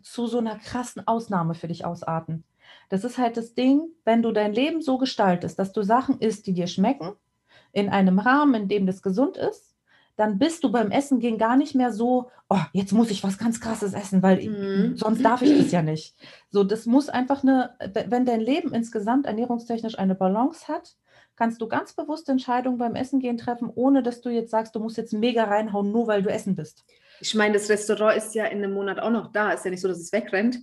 zu so einer krassen Ausnahme für dich ausarten. Das ist halt das Ding, wenn du dein Leben so gestaltest, dass du Sachen isst, die dir schmecken, in einem Rahmen, in dem das gesund ist, dann bist du beim Essen gehen gar nicht mehr so, oh, jetzt muss ich was ganz krasses essen, weil mhm. sonst darf ich das ja nicht. So, das muss einfach eine, wenn dein Leben insgesamt ernährungstechnisch eine Balance hat, kannst du ganz bewusste Entscheidungen beim Essen gehen treffen, ohne dass du jetzt sagst, du musst jetzt mega reinhauen, nur weil du essen bist. Ich meine, das Restaurant ist ja in einem Monat auch noch da. Ist ja nicht so, dass es wegrennt.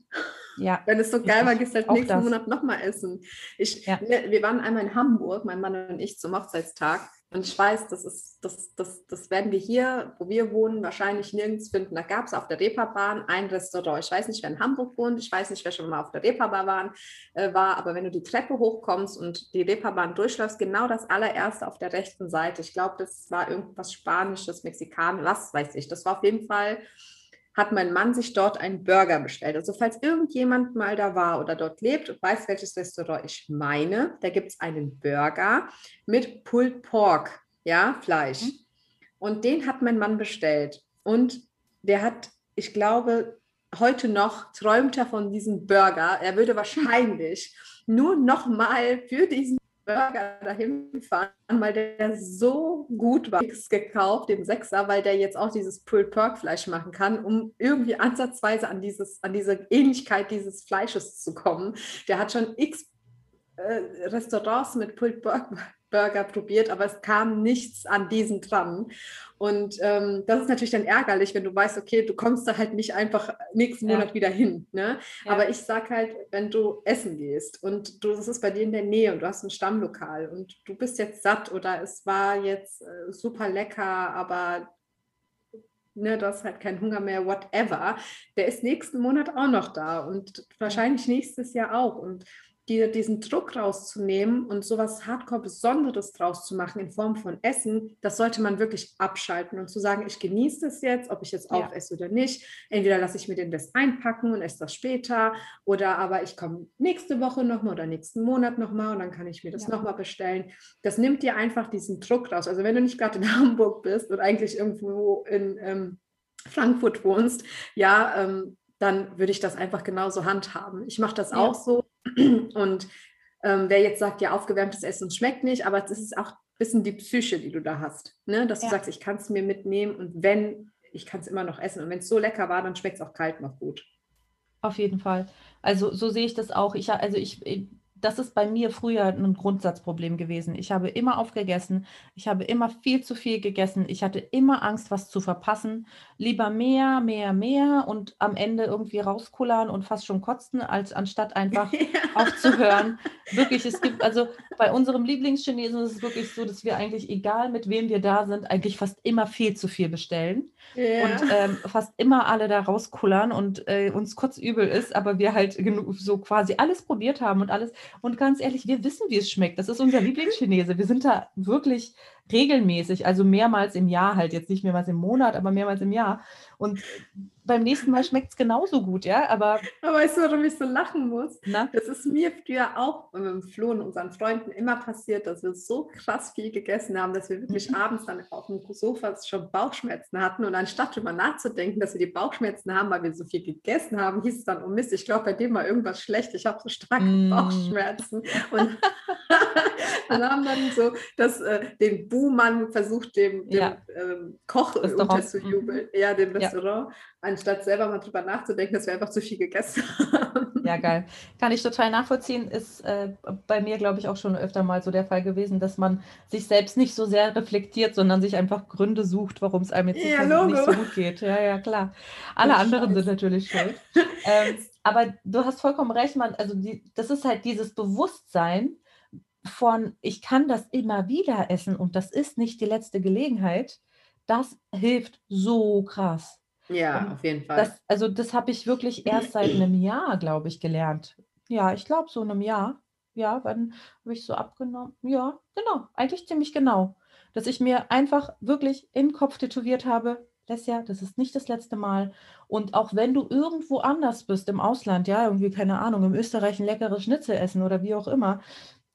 Ja. Wenn es so geil war, gehst du halt nächsten das. Monat nochmal essen. Ich, ja. wir, wir waren einmal in Hamburg, mein Mann und ich, zum Hochzeitstag. Und ich weiß, das, ist, das, das, das werden wir hier, wo wir wohnen, wahrscheinlich nirgends finden. Da gab es auf der Reeperbahn ein Restaurant. Ich weiß nicht, wer in Hamburg wohnt. Ich weiß nicht, wer schon mal auf der Reeperbahn war, äh, war. Aber wenn du die Treppe hochkommst und die Reeperbahn durchläufst, genau das allererste auf der rechten Seite. Ich glaube, das war irgendwas Spanisches, Mexikanisches, was weiß ich. Das war auf jeden Fall hat mein Mann sich dort einen Burger bestellt. Also falls irgendjemand mal da war oder dort lebt und weiß, welches Restaurant ich meine, da gibt es einen Burger mit Pulled Pork, ja, Fleisch. Mhm. Und den hat mein Mann bestellt. Und der hat, ich glaube, heute noch träumt er von diesem Burger. Er würde wahrscheinlich nur noch mal für diesen Burger dahin fahren, weil der so gut war. X gekauft, den Sechser, weil der jetzt auch dieses Pulled Pork Fleisch machen kann, um irgendwie ansatzweise an dieses, an diese Ähnlichkeit dieses Fleisches zu kommen. Der hat schon X äh, Restaurants mit Pulled Pork Burger probiert, aber es kam nichts an diesen dran. Und ähm, das ist natürlich dann ärgerlich, wenn du weißt, okay, du kommst da halt nicht einfach nächsten ja. Monat wieder hin. Ne? Ja. Aber ich sage halt, wenn du essen gehst und du, das ist bei dir in der Nähe und du hast ein Stammlokal und du bist jetzt satt oder es war jetzt äh, super lecker, aber ne, du hast halt keinen Hunger mehr, whatever, der ist nächsten Monat auch noch da und wahrscheinlich nächstes Jahr auch. Und dir diesen Druck rauszunehmen und sowas Hardcore Besonderes draus zu machen in Form von Essen, das sollte man wirklich abschalten und zu sagen, ich genieße das jetzt, ob ich jetzt ja. aufesse oder nicht. Entweder lasse ich mir den das einpacken und esse das später oder aber ich komme nächste Woche nochmal oder nächsten Monat nochmal und dann kann ich mir das ja. nochmal bestellen. Das nimmt dir einfach diesen Druck raus. Also wenn du nicht gerade in Hamburg bist und eigentlich irgendwo in ähm, Frankfurt wohnst, ja, ähm, dann würde ich das einfach genauso handhaben. Ich mache das ja. auch so. Und ähm, wer jetzt sagt, ja, aufgewärmtes Essen schmeckt nicht, aber es ist auch ein bisschen die Psyche, die du da hast. Ne? Dass ja. du sagst, ich kann es mir mitnehmen und wenn, ich kann es immer noch essen. Und wenn es so lecker war, dann schmeckt es auch kalt noch gut. Auf jeden Fall. Also so sehe ich das auch. Ich, also ich, das ist bei mir früher ein Grundsatzproblem gewesen. Ich habe immer aufgegessen, ich habe immer viel zu viel gegessen, ich hatte immer Angst, was zu verpassen. Lieber mehr, mehr, mehr und am Ende irgendwie rauskullern und fast schon kotzen, als anstatt einfach aufzuhören. Wirklich, es gibt, also bei unserem Lieblingschinesen ist es wirklich so, dass wir eigentlich, egal mit wem wir da sind, eigentlich fast immer viel zu viel bestellen yeah. und ähm, fast immer alle da rauskullern und äh, uns kurz übel ist, aber wir halt genug, so quasi alles probiert haben und alles und ganz ehrlich, wir wissen, wie es schmeckt. Das ist unser Lieblingschinese. Wir sind da wirklich regelmäßig, also mehrmals im Jahr halt, jetzt nicht mehrmals im Monat, aber mehrmals im Jahr. Und beim nächsten Mal schmeckt es genauso gut, ja, aber... Aber weißt du, warum ich so lachen muss? Na? Das ist mir früher auch mit dem Flo und unseren Freunden immer passiert, dass wir so krass viel gegessen haben, dass wir wirklich mhm. abends dann auf dem Sofa schon Bauchschmerzen hatten und anstatt drüber nachzudenken, dass wir die Bauchschmerzen haben, weil wir so viel gegessen haben, hieß es dann, oh Mist, ich glaube, bei dem war irgendwas schlecht, ich habe so starke mm. Bauchschmerzen und dann haben dann so das, äh, den Buhmann versucht, dem, dem ja. ähm, Koch unterzujubeln, mhm. ja, dem Restaurant, ja. anstatt selber mal drüber nachzudenken, dass wir einfach zu viel gegessen haben. Ja, geil. Kann ich total nachvollziehen. Ist äh, bei mir, glaube ich, auch schon öfter mal so der Fall gewesen, dass man sich selbst nicht so sehr reflektiert, sondern sich einfach Gründe sucht, warum es einem jetzt ja, nicht so gut geht. Ja, ja, klar. Alle anderen Scheiß. sind natürlich schuld. ähm, aber du hast vollkommen recht, man, also die, das ist halt dieses Bewusstsein, von, ich kann das immer wieder essen und das ist nicht die letzte Gelegenheit, das hilft so krass. Ja, und auf jeden Fall. Das, also das habe ich wirklich erst seit einem Jahr, glaube ich, gelernt. Ja, ich glaube so einem Jahr. Ja, wann habe ich so abgenommen? Ja, genau, eigentlich ziemlich genau. Dass ich mir einfach wirklich im Kopf tätowiert habe, Lesja, das ist nicht das letzte Mal. Und auch wenn du irgendwo anders bist im Ausland, ja, irgendwie, keine Ahnung, im Österreich ein leckeres Schnitzel essen oder wie auch immer,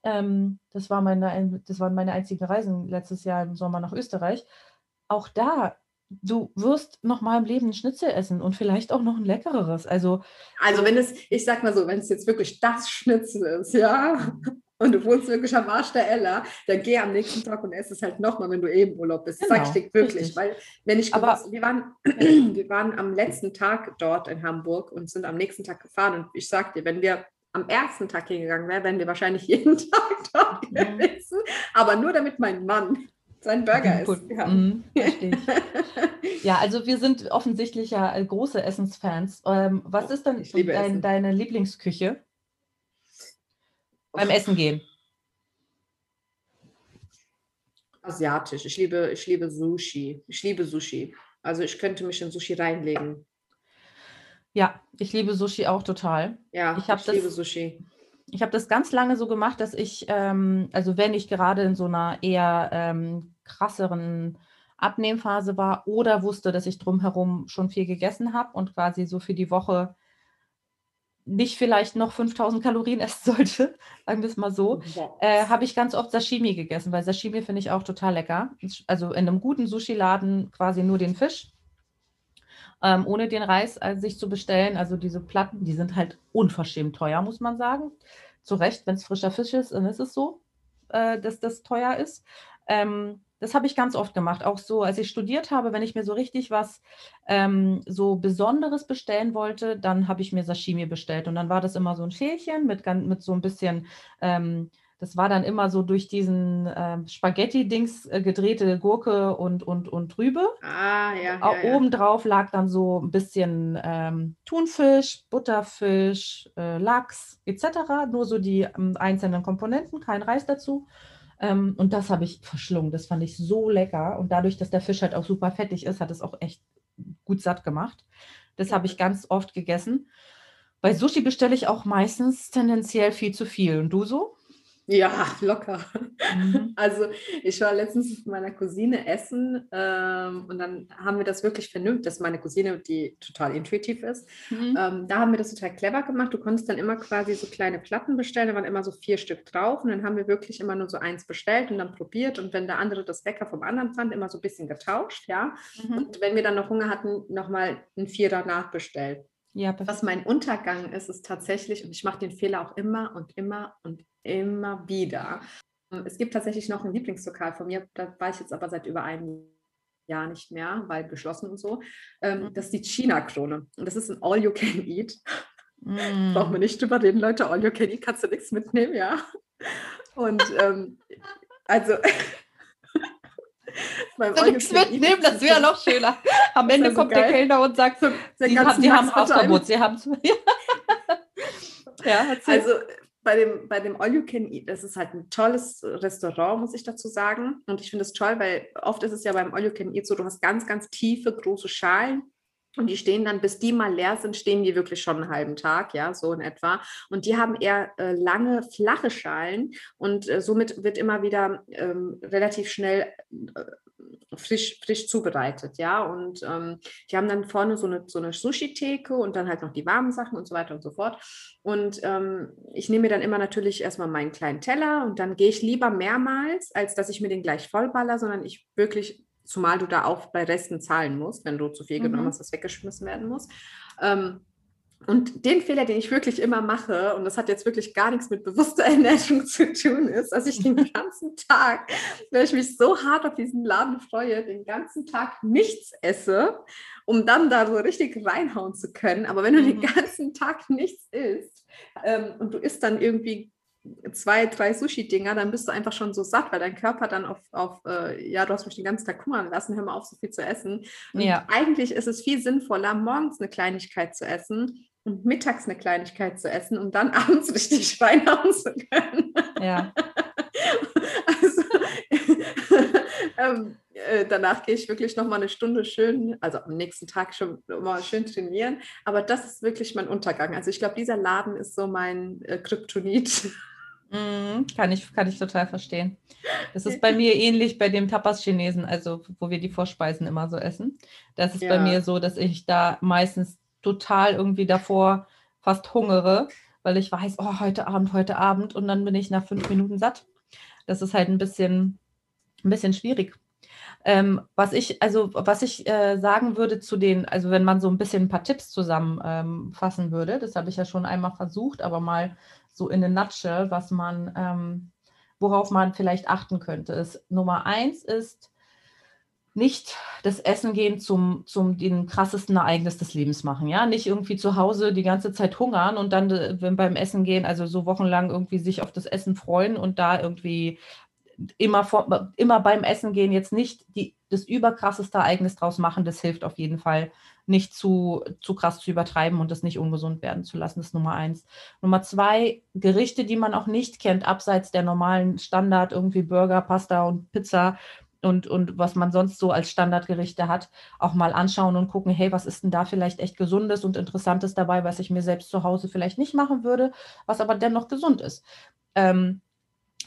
ähm, das, war meine, das waren meine einzigen Reisen letztes Jahr im Sommer nach Österreich. Auch da, du wirst noch mal im Leben ein Schnitzel essen und vielleicht auch noch ein leckereres. Also, also wenn es, ich sag mal so, wenn es jetzt wirklich das Schnitzel ist, ja, und du wohnst wirklich am Arsch der Ella, dann geh am nächsten Tag und ess es halt nochmal, wenn du eben Urlaub bist. Genau, sag ich dir wirklich, richtig. weil wenn ich Aber, gewusst, wir waren, wir waren am letzten Tag dort in Hamburg und sind am nächsten Tag gefahren und ich sag dir, wenn wir am ersten Tag hingegangen wäre, wären wir wahrscheinlich jeden Tag dort gewesen. Aber nur damit mein Mann sein Burger isst. Ja. Mhm, ja, also wir sind offensichtlich ja äh, große Essensfans. Ähm, was ist denn dein, deine Lieblingsküche beim Essen gehen? Asiatisch. Ich liebe, ich liebe Sushi. Ich liebe Sushi. Also ich könnte mich in Sushi reinlegen. Ja, ich liebe Sushi auch total. Ja, ich, ich das, liebe Sushi. Ich habe das ganz lange so gemacht, dass ich, ähm, also wenn ich gerade in so einer eher ähm, krasseren Abnehmphase war oder wusste, dass ich drumherum schon viel gegessen habe und quasi so für die Woche nicht vielleicht noch 5000 Kalorien essen sollte, sagen wir es mal so, äh, habe ich ganz oft Sashimi gegessen, weil Sashimi finde ich auch total lecker. Also in einem guten Sushi-Laden quasi nur den Fisch ähm, ohne den Reis äh, sich zu bestellen. Also diese Platten, die sind halt unverschämt teuer, muss man sagen. Zu Recht, wenn es frischer Fisch ist, dann ist es so, äh, dass das teuer ist. Ähm, das habe ich ganz oft gemacht. Auch so, als ich studiert habe, wenn ich mir so richtig was ähm, so Besonderes bestellen wollte, dann habe ich mir Sashimi bestellt. Und dann war das immer so ein Schälchen mit, mit so ein bisschen, ähm, das war dann immer so durch diesen ähm, Spaghetti-Dings äh, gedrehte Gurke und, und, und Rübe. Ah, ja. Ja, ja. Obendrauf lag dann so ein bisschen ähm, Thunfisch, Butterfisch, äh, Lachs etc. Nur so die ähm, einzelnen Komponenten, kein Reis dazu. Ähm, und das habe ich verschlungen. Das fand ich so lecker. Und dadurch, dass der Fisch halt auch super fettig ist, hat es auch echt gut satt gemacht. Das habe ich ganz oft gegessen. Bei Sushi bestelle ich auch meistens tendenziell viel zu viel. Und du so? Ja, locker. Mhm. Also ich war letztens mit meiner Cousine essen ähm, und dann haben wir das wirklich vernünftig, das ist meine Cousine, die total intuitiv ist. Mhm. Ähm, da haben wir das total clever gemacht. Du konntest dann immer quasi so kleine Platten bestellen, da waren immer so vier Stück drauf und dann haben wir wirklich immer nur so eins bestellt und dann probiert und wenn der andere das lecker vom anderen fand, immer so ein bisschen getauscht, ja. Mhm. Und wenn wir dann noch Hunger hatten, nochmal ein Vierer nachbestellt. Ja, Was mein Untergang ist, ist tatsächlich, und ich mache den Fehler auch immer und immer und immer wieder. Es gibt tatsächlich noch ein Lieblingslokal von mir, da war ich jetzt aber seit über einem Jahr nicht mehr, weil geschlossen und so. Ähm, mhm. Das ist die China-Krone. Und das ist ein All-You-Can-Eat. Mm. Braucht man nicht über den Leute, All-You-Can-Eat kannst du nichts mitnehmen, ja. Und ähm, also beim nichts mitnehmen, das wäre noch schöner. Am Ende kommt geil. der Kellner und sagt, so, Sie, haben, Sie haben Hausverbot, Sie haben ja, also bei dem, bei dem All You Can Eat, das ist halt ein tolles Restaurant, muss ich dazu sagen. Und ich finde es toll, weil oft ist es ja beim All You Can Eat so, du hast ganz, ganz tiefe, große Schalen und die stehen dann, bis die mal leer sind, stehen die wirklich schon einen halben Tag, ja, so in etwa. Und die haben eher äh, lange, flache Schalen und äh, somit wird immer wieder ähm, relativ schnell äh, frisch, frisch zubereitet, ja. Und ähm, die haben dann vorne so eine, so eine Sushi-Theke und dann halt noch die warmen Sachen und so weiter und so fort. Und ähm, ich nehme mir dann immer natürlich erstmal meinen kleinen Teller und dann gehe ich lieber mehrmals, als dass ich mir den gleich vollballer, sondern ich wirklich zumal du da auch bei Resten zahlen musst, wenn du zu viel mhm. genommen hast, das weggeschmissen werden muss. Ähm, und den Fehler, den ich wirklich immer mache, und das hat jetzt wirklich gar nichts mit bewusster Ernährung zu tun, ist, dass ich den ganzen Tag, weil ich mich so hart auf diesen Laden freue, den ganzen Tag nichts esse, um dann da so richtig reinhauen zu können. Aber wenn du mhm. den ganzen Tag nichts isst ähm, und du isst dann irgendwie zwei, drei Sushi-Dinger, dann bist du einfach schon so satt, weil dein Körper dann auf, auf äh, ja, du hast mich den ganzen Tag hungern lassen, hör mal auf, so viel zu essen. Und ja. eigentlich ist es viel sinnvoller, morgens eine Kleinigkeit zu essen und mittags eine Kleinigkeit zu essen, um dann abends richtig reinhauen zu können. Ja. also, ähm, äh, danach gehe ich wirklich noch mal eine Stunde schön, also am nächsten Tag schon mal schön trainieren. Aber das ist wirklich mein Untergang. Also ich glaube, dieser Laden ist so mein äh, Kryptonit. Mhm, kann, ich, kann ich total verstehen. Das ist bei mir ähnlich bei dem Tapas-Chinesen, also wo wir die Vorspeisen immer so essen. Das ist ja. bei mir so, dass ich da meistens total irgendwie davor fast hungere, weil ich weiß, oh, heute Abend, heute Abend und dann bin ich nach fünf Minuten satt. Das ist halt ein bisschen, ein bisschen schwierig. Ähm, was ich, also was ich äh, sagen würde zu den, also wenn man so ein bisschen ein paar Tipps zusammenfassen ähm, würde, das habe ich ja schon einmal versucht, aber mal so in a nutshell, was man, ähm, worauf man vielleicht achten könnte, ist Nummer eins ist, nicht das Essen gehen zum, zum den krassesten Ereignis des Lebens machen, ja, nicht irgendwie zu Hause die ganze Zeit hungern und dann äh, wenn beim Essen gehen, also so wochenlang irgendwie sich auf das Essen freuen und da irgendwie immer, vor, immer beim Essen gehen jetzt nicht die, das überkrasseste Ereignis draus machen, das hilft auf jeden Fall nicht zu, zu krass zu übertreiben und das nicht ungesund werden zu lassen. Ist Nummer eins. Nummer zwei, Gerichte, die man auch nicht kennt, abseits der normalen Standard, irgendwie Burger, Pasta und Pizza und, und was man sonst so als Standardgerichte hat, auch mal anschauen und gucken, hey, was ist denn da vielleicht echt Gesundes und Interessantes dabei, was ich mir selbst zu Hause vielleicht nicht machen würde, was aber dennoch gesund ist. Ähm,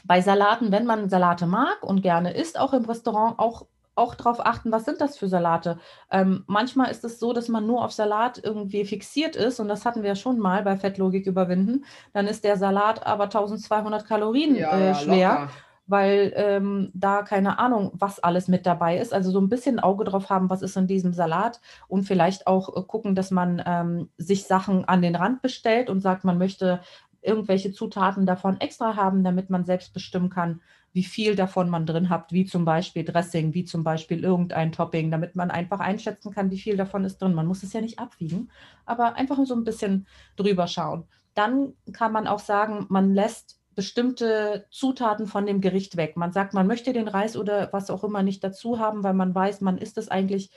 bei Salaten, wenn man Salate mag und gerne isst, auch im Restaurant, auch auch darauf achten, was sind das für Salate. Ähm, manchmal ist es so, dass man nur auf Salat irgendwie fixiert ist und das hatten wir ja schon mal bei Fettlogik überwinden. Dann ist der Salat aber 1200 Kalorien ja, äh, schwer. Locker. weil ähm, da keine Ahnung, was alles mit dabei ist. Also so ein bisschen Auge drauf haben, was ist in diesem Salat und vielleicht auch äh, gucken, dass man ähm, sich Sachen an den Rand bestellt und sagt, man möchte irgendwelche Zutaten davon extra haben, damit man selbst bestimmen kann, wie viel davon man drin hat, wie zum Beispiel Dressing, wie zum Beispiel irgendein Topping, damit man einfach einschätzen kann, wie viel davon ist drin. Man muss es ja nicht abwiegen, aber einfach so ein bisschen drüber schauen. Dann kann man auch sagen, man lässt bestimmte Zutaten von dem Gericht weg. Man sagt, man möchte den Reis oder was auch immer nicht dazu haben, weil man weiß, man isst es eigentlich,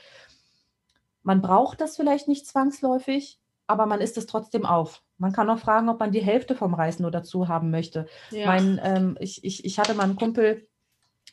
man braucht das vielleicht nicht zwangsläufig, aber man isst es trotzdem auf. Man kann auch fragen, ob man die Hälfte vom Reis nur dazu haben möchte. Ja. Mein, ähm, ich, ich, ich hatte mal einen Kumpel,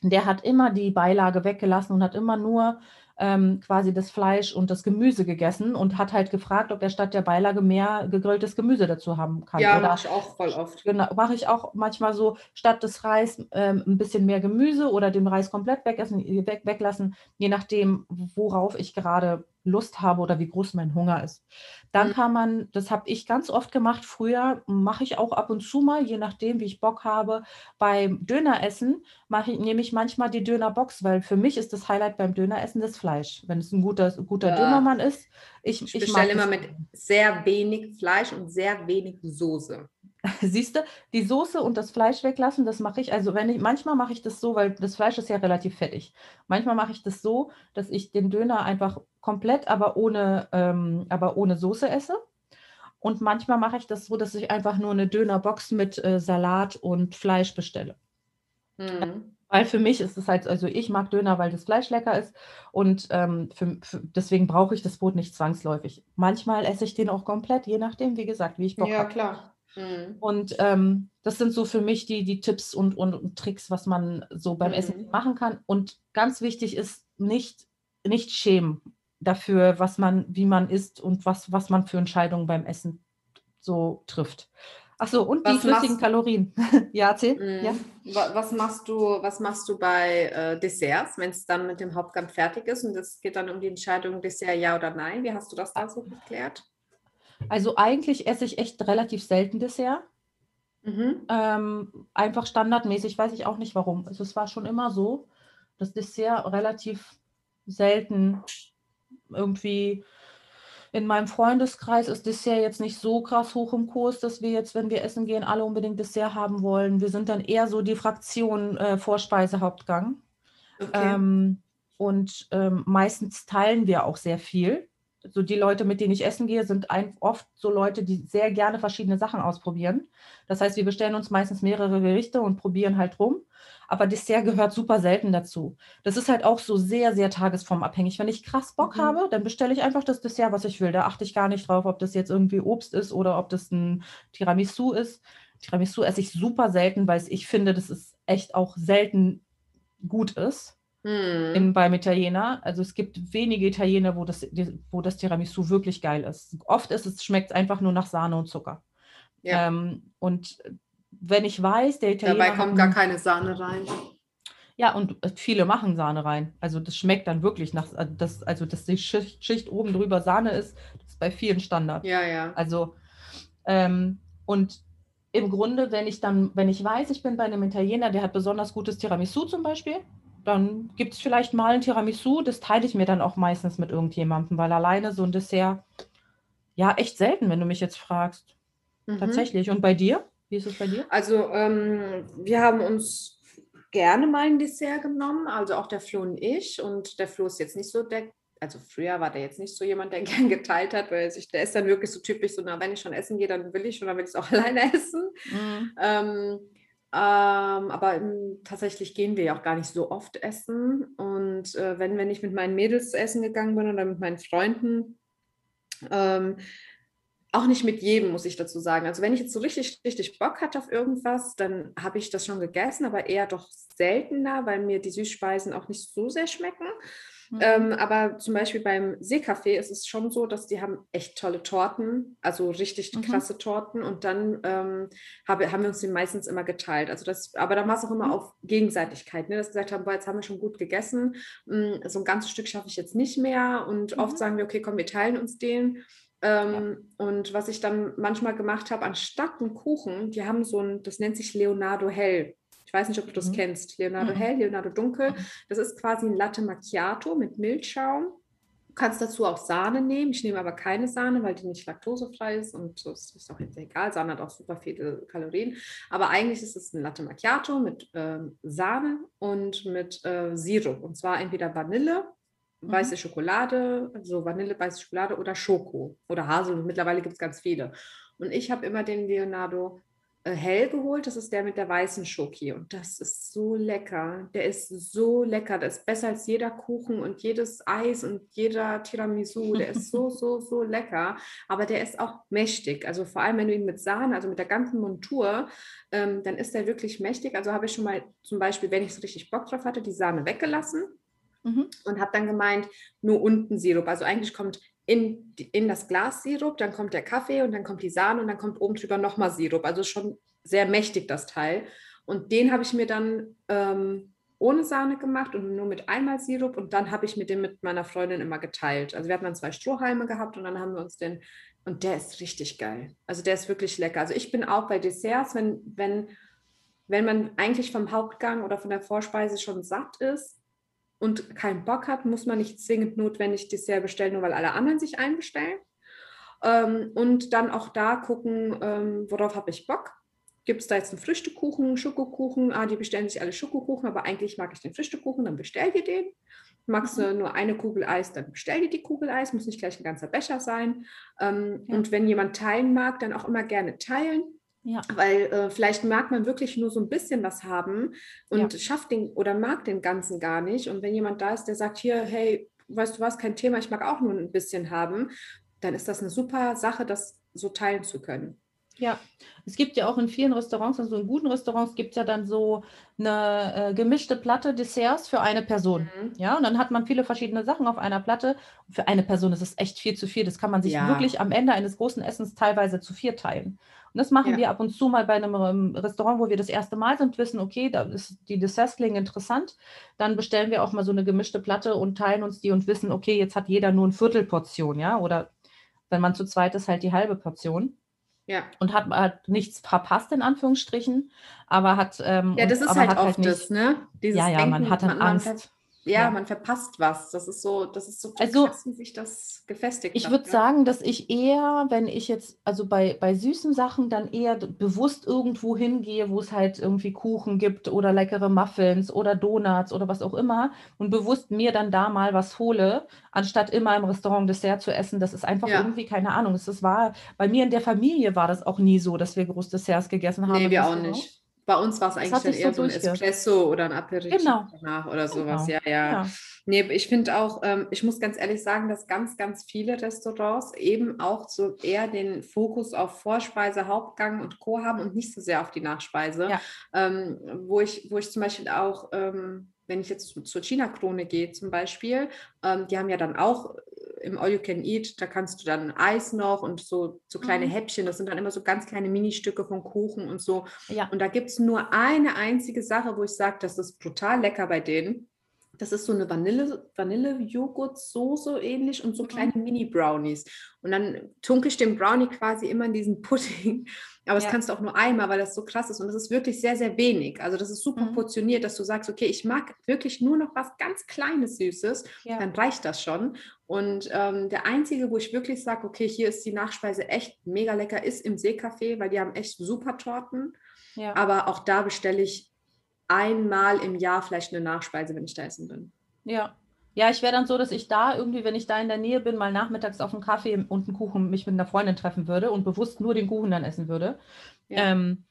der hat immer die Beilage weggelassen und hat immer nur ähm, quasi das Fleisch und das Gemüse gegessen und hat halt gefragt, ob er statt der Beilage mehr gegrilltes Gemüse dazu haben kann. Ja, mache ich auch voll oft. Genau, mache ich auch manchmal so, statt des Reis ähm, ein bisschen mehr Gemüse oder den Reis komplett wegessen, weg, weglassen, je nachdem, worauf ich gerade Lust habe oder wie groß mein Hunger ist. Dann mhm. kann man, das habe ich ganz oft gemacht früher, mache ich auch ab und zu mal, je nachdem, wie ich Bock habe. Beim Döneressen mache ich, nehme ich manchmal die Dönerbox, weil für mich ist das Highlight beim Döneressen das Fleisch. Wenn es ein guter, guter ja. Dönermann ist, ich, ich, ich bestelle immer mit sehr wenig Fleisch und sehr wenig Soße. Siehst du, die Soße und das Fleisch weglassen, das mache ich. Also wenn ich, manchmal mache ich das so, weil das Fleisch ist ja relativ fettig. Manchmal mache ich das so, dass ich den Döner einfach komplett, aber ohne, ähm, aber ohne Soße esse. Und manchmal mache ich das so, dass ich einfach nur eine Dönerbox mit äh, Salat und Fleisch bestelle. Mhm. Weil für mich ist es halt, also ich mag Döner, weil das Fleisch lecker ist und ähm, für, für, deswegen brauche ich das Brot nicht zwangsläufig. Manchmal esse ich den auch komplett, je nachdem, wie gesagt, wie ich Bock habe. Ja, hab. klar. Mhm. Und ähm, das sind so für mich die, die Tipps und, und, und Tricks, was man so beim mhm. Essen machen kann. Und ganz wichtig ist, nicht, nicht schämen dafür, was man, wie man isst und was, was man für Entscheidungen beim Essen so trifft. Achso, und was die flüssigen Kalorien. ja, erzähl. Mhm. Ja. Was machst du, was machst du bei äh, Desserts, wenn es dann mit dem Hauptgang fertig ist und es geht dann um die Entscheidung Dessert ja oder nein? Wie hast du das da so geklärt? Also eigentlich esse ich echt relativ selten Dessert. Mhm. Ähm, einfach standardmäßig, weiß ich auch nicht warum. Also es war schon immer so, dass Dessert relativ selten irgendwie in meinem Freundeskreis ist Dessert jetzt nicht so krass hoch im Kurs, dass wir jetzt, wenn wir essen gehen, alle unbedingt Dessert haben wollen. Wir sind dann eher so die Fraktion äh, Vorspeise, Hauptgang. Okay. Ähm, und ähm, meistens teilen wir auch sehr viel so die Leute, mit denen ich essen gehe, sind ein, oft so Leute, die sehr gerne verschiedene Sachen ausprobieren. Das heißt, wir bestellen uns meistens mehrere Gerichte und probieren halt rum. Aber Dessert gehört super selten dazu. Das ist halt auch so sehr, sehr tagesformabhängig. Wenn ich krass Bock mhm. habe, dann bestelle ich einfach das Dessert, was ich will. Da achte ich gar nicht drauf, ob das jetzt irgendwie Obst ist oder ob das ein Tiramisu ist. Tiramisu esse ich super selten, weil ich finde, dass es echt auch selten gut ist hm. in, beim Italiener. Also es gibt wenige Italiener, wo das, wo das Tiramisu wirklich geil ist. Oft ist es, schmeckt es einfach nur nach Sahne und Zucker. Ja. Ähm, und wenn ich weiß, der Italiener. Dabei kommt gar keine Sahne rein. Ja, und viele machen Sahne rein. Also das schmeckt dann wirklich nach, also das, also dass die Schicht, Schicht oben drüber Sahne ist, das ist bei vielen Standard. Ja, ja. Also, ähm, und im Grunde, wenn ich dann, wenn ich weiß, ich bin bei einem Italiener, der hat besonders gutes Tiramisu zum Beispiel, dann gibt es vielleicht mal ein Tiramisu, das teile ich mir dann auch meistens mit irgendjemandem, weil alleine so ein Dessert, ja, echt selten, wenn du mich jetzt fragst. Mhm. Tatsächlich. Und bei dir? Wie ist es bei dir? Also, ähm, wir haben uns gerne mal ein Dessert genommen, also auch der Flo und ich. Und der Flo ist jetzt nicht so der, also früher war der jetzt nicht so jemand, der gern geteilt hat, weil sich, der ist dann wirklich so typisch so, na, wenn ich schon essen gehe, dann will ich schon, dann will ich es auch alleine essen. Mhm. Ähm, ähm, aber im, tatsächlich gehen wir ja auch gar nicht so oft essen. Und äh, wenn, wenn ich mit meinen Mädels essen gegangen bin oder mit meinen Freunden, ähm, auch nicht mit jedem, muss ich dazu sagen. Also wenn ich jetzt so richtig, richtig Bock hatte auf irgendwas, dann habe ich das schon gegessen, aber eher doch seltener, weil mir die Süßspeisen auch nicht so sehr schmecken. Mhm. Ähm, aber zum Beispiel beim Seecafé ist es schon so, dass die haben echt tolle Torten, also richtig mhm. krasse Torten. Und dann ähm, habe, haben wir uns die meistens immer geteilt. Also das, aber da war es auch immer mhm. auf Gegenseitigkeit, ne? dass wir gesagt haben, boah, jetzt haben wir schon gut gegessen. Mm, so ein ganzes Stück schaffe ich jetzt nicht mehr. Und oft mhm. sagen wir, okay, komm, wir teilen uns den. Ähm, ja. Und was ich dann manchmal gemacht habe, anstatt einen Kuchen, die haben so ein, das nennt sich Leonardo Hell. Ich weiß nicht, ob du das mhm. kennst. Leonardo mhm. Hell, Leonardo Dunkel. Mhm. Das ist quasi ein Latte Macchiato mit Milchschaum. Du kannst dazu auch Sahne nehmen. Ich nehme aber keine Sahne, weil die nicht laktosefrei ist und das ist auch jetzt egal. Sahne hat auch super viele Kalorien. Aber eigentlich ist es ein Latte Macchiato mit ähm, Sahne und mit äh, Sirup. Und zwar entweder Vanille, mhm. weiße Schokolade, also Vanille, weiße Schokolade oder Schoko oder Haselnuss. Mittlerweile gibt es ganz viele. Und ich habe immer den Leonardo hell geholt. Das ist der mit der weißen Schoki. Und das ist so lecker. Der ist so lecker. Das ist besser als jeder Kuchen und jedes Eis und jeder Tiramisu. Der ist so, so, so lecker. Aber der ist auch mächtig. Also vor allem, wenn du ihn mit Sahne, also mit der ganzen Montur, ähm, dann ist der wirklich mächtig. Also habe ich schon mal zum Beispiel, wenn ich so richtig Bock drauf hatte, die Sahne weggelassen. Mhm. Und habe dann gemeint, nur unten Sirup. Also eigentlich kommt in, in das Glas Sirup, dann kommt der Kaffee und dann kommt die Sahne und dann kommt oben drüber nochmal Sirup. Also schon sehr mächtig das Teil. Und den habe ich mir dann ähm, ohne Sahne gemacht und nur mit einmal Sirup und dann habe ich mir den mit meiner Freundin immer geteilt. Also wir hatten dann zwei Strohhalme gehabt und dann haben wir uns den und der ist richtig geil. Also der ist wirklich lecker. Also ich bin auch bei Desserts, wenn, wenn, wenn man eigentlich vom Hauptgang oder von der Vorspeise schon satt ist, und keinen Bock hat, muss man nicht zwingend notwendig Dessert bestellen, nur weil alle anderen sich einbestellen. Ähm, und dann auch da gucken, ähm, worauf habe ich Bock. Gibt es da jetzt einen Früchtekuchen, Schokokuchen? Ah, die bestellen sich alle Schokokuchen, aber eigentlich mag ich den Früchtekuchen, dann bestell dir den. Magst du mhm. nur eine Kugel Eis, dann bestell dir die Kugel Eis, muss nicht gleich ein ganzer Becher sein. Ähm, ja. Und wenn jemand teilen mag, dann auch immer gerne teilen. Ja. Weil äh, vielleicht mag man wirklich nur so ein bisschen was haben und ja. schafft den oder mag den ganzen gar nicht. Und wenn jemand da ist, der sagt, hier, hey, weißt du was, kein Thema, ich mag auch nur ein bisschen haben, dann ist das eine super Sache, das so teilen zu können. Ja, es gibt ja auch in vielen Restaurants, also in guten Restaurants gibt es ja dann so eine äh, gemischte Platte Desserts für eine Person. Mhm. Ja, und dann hat man viele verschiedene Sachen auf einer Platte. Für eine Person ist es echt viel zu viel. Das kann man sich ja. wirklich am Ende eines großen Essens teilweise zu vier teilen. Und das machen ja. wir ab und zu mal bei einem ähm, Restaurant, wo wir das erste Mal sind, wissen, okay, da ist die Desserts klingen interessant. Dann bestellen wir auch mal so eine gemischte Platte und teilen uns die und wissen, okay, jetzt hat jeder nur ein Viertelportion, ja, oder wenn man zu zweit ist, halt die halbe Portion. Ja. Und hat, hat nichts verpasst, in Anführungsstrichen, aber hat. Ähm, ja, das ist halt oft halt das, ne? Dieses ja, ja, Denken, man hat dann man, Angst ja, ja, man verpasst was. Das ist so, das ist so also, krass, wie sich das gefestigt ich würde ne? sagen, dass ich eher, wenn ich jetzt, also bei, bei süßen Sachen dann eher bewusst irgendwo hingehe, wo es halt irgendwie Kuchen gibt oder leckere Muffins oder Donuts oder was auch immer und bewusst mir dann da mal was hole, anstatt immer im Restaurant Dessert zu essen. Das ist einfach ja. irgendwie, keine Ahnung. Das war, bei mir in der Familie war das auch nie so, dass wir groß Desserts gegessen haben. Nee, wir auch nicht. Bei uns war es eigentlich dann eher so ein Espresso oder ein Aperitif genau. danach oder sowas. Genau. Ja, ja, ja. Nee, ich finde auch, ähm, ich muss ganz ehrlich sagen, dass ganz, ganz viele Restaurants eben auch so eher den Fokus auf Vorspeise, Hauptgang und Co. haben und nicht so sehr auf die Nachspeise. Ja. Ähm, wo, ich, wo ich zum Beispiel auch, ähm, wenn ich jetzt zur China-Krone gehe zum Beispiel, ähm, die haben ja dann auch im All You Can Eat, da kannst du dann Eis noch und so, so kleine mhm. Häppchen, das sind dann immer so ganz kleine Ministücke von Kuchen und so. Ja. Und da gibt es nur eine einzige Sache, wo ich sage, das ist brutal lecker bei denen. Das ist so eine Vanille, Vanille-Joghurt-Soße ähnlich und so mhm. kleine Mini-Brownies. Und dann tunke ich den Brownie quasi immer in diesen Pudding. Aber das kannst du auch nur einmal, weil das so krass ist. Und das ist wirklich sehr, sehr wenig. Also das ist super mhm. portioniert, dass du sagst, okay, ich mag wirklich nur noch was ganz Kleines, Süßes. Ja. Dann reicht das schon. Und ähm, der einzige, wo ich wirklich sage, okay, hier ist die Nachspeise echt mega lecker, ist im Seecafé, weil die haben echt super Torten. Ja. Aber auch da bestelle ich einmal im Jahr vielleicht eine Nachspeise, wenn ich da essen bin. Ja. Ja, ich wäre dann so, dass ich da irgendwie, wenn ich da in der Nähe bin, mal nachmittags auf einen Kaffee und einen Kuchen mich mit einer Freundin treffen würde und bewusst nur den Kuchen dann essen würde. Ja. Ähm,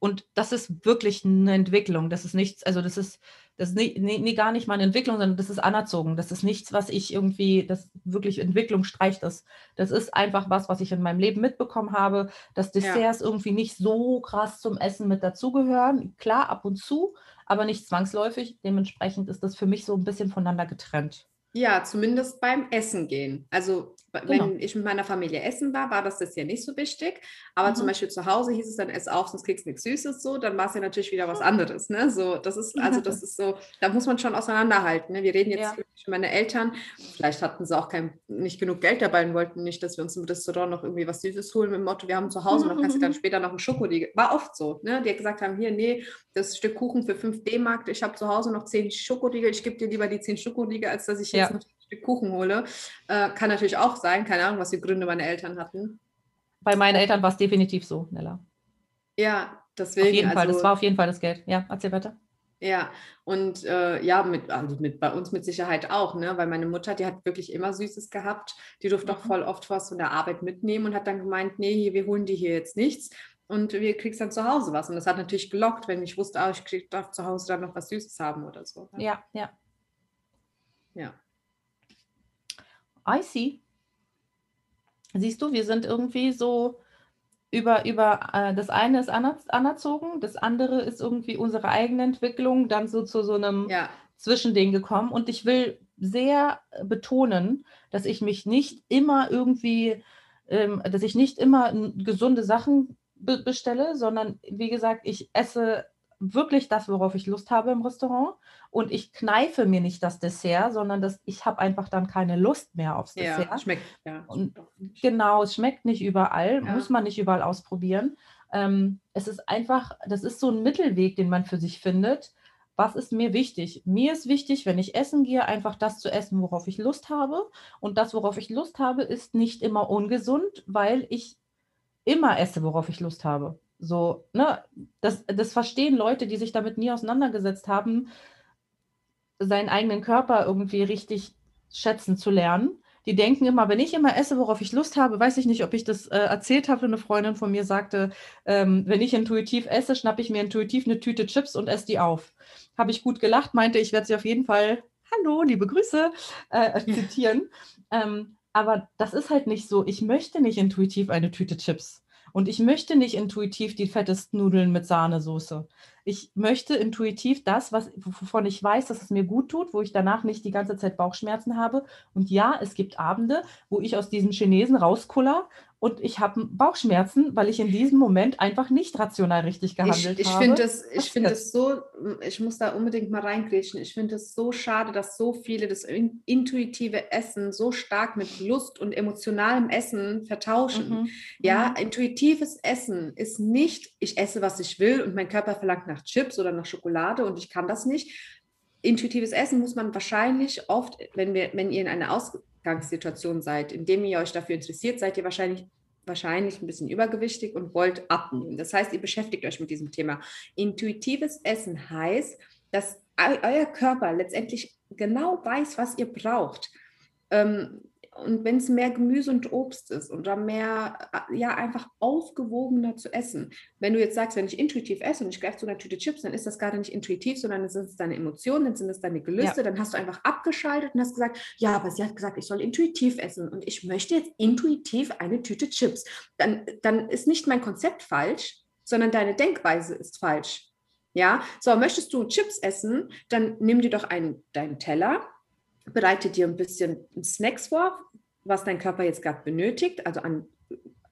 und das ist wirklich eine Entwicklung. Das ist nichts, also das ist, das ist nie, nie, gar nicht mal eine Entwicklung, sondern das ist anerzogen. Das ist nichts, was ich irgendwie, das wirklich Entwicklung streicht das. Das ist einfach was, was ich in meinem Leben mitbekommen habe, dass Desserts ja. irgendwie nicht so krass zum Essen mit dazugehören. Klar, ab und zu, aber nicht zwangsläufig. Dementsprechend ist das für mich so ein bisschen voneinander getrennt. Ja, zumindest beim Essen gehen. Also Wenn Genau. ich mit meiner Familie essen war, war das das ja nicht so wichtig. Aber zum Mhm. Beispiel zu Hause hieß es dann, ess auf, sonst kriegst du nichts Süßes. So, dann war es ja natürlich wieder was anderes. Ne? So, das ist, also das ist so, da muss man schon auseinanderhalten. Ne? Wir reden jetzt Ja. über meine Eltern. Vielleicht hatten sie auch kein, nicht genug Geld dabei und wollten nicht, dass wir uns im Restaurant noch irgendwie was Süßes holen mit dem Motto, wir haben zu Hause noch, kannst du dann später noch einen Schokoriegel. War oft so, ne? Die gesagt haben, hier, nee, das Stück Kuchen für 5 D-Mark, ich habe zu Hause noch 10 Schokoriegel, ich gebe dir lieber die 10 Schokoriegel, als dass ich jetzt Ja. noch ein Stück Kuchen hole. Äh, kann natürlich auch sein, keine Ahnung, was die Gründe meine Eltern hatten. Bei meinen Eltern war es definitiv so, Nella. Ja, deswegen. Auf jeden Fall, also, das war auf jeden Fall das Geld. Ja, erzähl weiter. Ja, und äh, ja, mit, also mit bei uns mit Sicherheit auch, ne? Weil meine Mutter, die hat wirklich immer Süßes gehabt. Die durfte auch Mhm. voll oft was von der Arbeit mitnehmen und hat dann gemeint, nee, wir holen dir hier jetzt nichts. Und wir kriegst dann zu Hause was. Und das hat natürlich gelockt, wenn ich wusste, ah, ich krieg, darf zu Hause dann noch was Süßes haben oder so. ne? Ja, ja. Ja. I see. Siehst du, wir sind irgendwie so über, über äh, das eine ist aner anerzogen, das andere ist irgendwie unsere eigene Entwicklung, dann so zu so einem Ja, Zwischending gekommen. Und ich will sehr betonen, dass ich mich nicht immer irgendwie, ähm, dass ich nicht immer gesunde Sachen be bestelle, sondern wie gesagt, ich esse wirklich das, worauf ich Lust habe im Restaurant. Und ich kneife mir nicht das Dessert, sondern das, ich habe einfach dann keine Lust mehr aufs ja, Dessert. schmeckt. Ja, Und. Genau, es schmeckt nicht überall, Ja. muss man nicht überall ausprobieren. Ähm, es ist einfach, das ist so ein Mittelweg, den man für sich findet. Was ist mir wichtig? Mir ist wichtig, wenn ich essen gehe, einfach das zu essen, worauf ich Lust habe. Und das, worauf ich Lust habe, ist nicht immer ungesund, weil ich immer esse, worauf ich Lust habe. So, ne, das, das verstehen Leute, die sich damit nie auseinandergesetzt haben, seinen eigenen Körper irgendwie richtig schätzen zu lernen. Die denken immer, wenn ich immer esse, worauf ich Lust habe, weiß ich nicht, ob ich das äh, erzählt habe. Eine Freundin von mir sagte, ähm, wenn ich intuitiv esse, schnappe ich mir intuitiv eine Tüte Chips und esse die auf. Habe ich gut gelacht, meinte, ich werde sie auf jeden Fall, hallo, liebe Grüße, äh, zitieren. Ähm, aber das ist halt nicht so. Ich möchte nicht intuitiv eine Tüte Chips. Und ich möchte nicht intuitiv die fettesten Nudeln mit Sahnesoße. Ich möchte intuitiv das, was, wovon ich weiß, dass es mir gut tut, wo ich danach nicht die ganze Zeit Bauchschmerzen habe. Und ja, es gibt Abende, wo ich aus diesem Chinesen rauskuller und ich habe Bauchschmerzen, weil ich in diesem Moment einfach nicht rational richtig gehandelt Ich, ich habe. finde es, ich finde es so, ich muss da unbedingt mal reingrätschen. Ich finde es so schade, dass so viele das in, intuitive Essen so stark mit Lust und emotionalem Essen vertauschen. Mhm. Ja, Mhm. intuitives Essen ist nicht, ich esse, was ich will und mein Körper verlangt nach Chips oder nach Schokolade und ich kann das nicht. Intuitives Essen muss man wahrscheinlich oft, wenn, wir, wenn ihr in einer Ausgangssituation seid, indem ihr euch dafür interessiert, seid ihr wahrscheinlich wahrscheinlich ein bisschen übergewichtig und wollt abnehmen. Das heißt, ihr beschäftigt euch mit diesem Thema. Intuitives Essen heißt, dass eu- euer Körper letztendlich genau weiß, was ihr braucht. Ähm, und wenn es mehr Gemüse und Obst ist oder mehr, äh, ja, einfach ausgewogener zu essen. Wenn du jetzt sagst, wenn ich intuitiv esse und ich greife zu einer Tüte Chips, dann ist das gerade nicht intuitiv, sondern dann sind es deine Emotionen, dann sind es deine Gelüste, dann hast du einfach abgeschaltet und hast gesagt, ja, aber sie hat gesagt, ich soll intuitiv essen und ich möchte jetzt intuitiv eine Tüte Chips. Dann, dann ist nicht mein Konzept falsch, sondern deine Denkweise ist falsch. Ja, so möchtest du Chips essen, dann nimm dir doch einen, deinen Teller, bereite dir ein bisschen Snacks vor, was dein Körper jetzt gerade benötigt, also an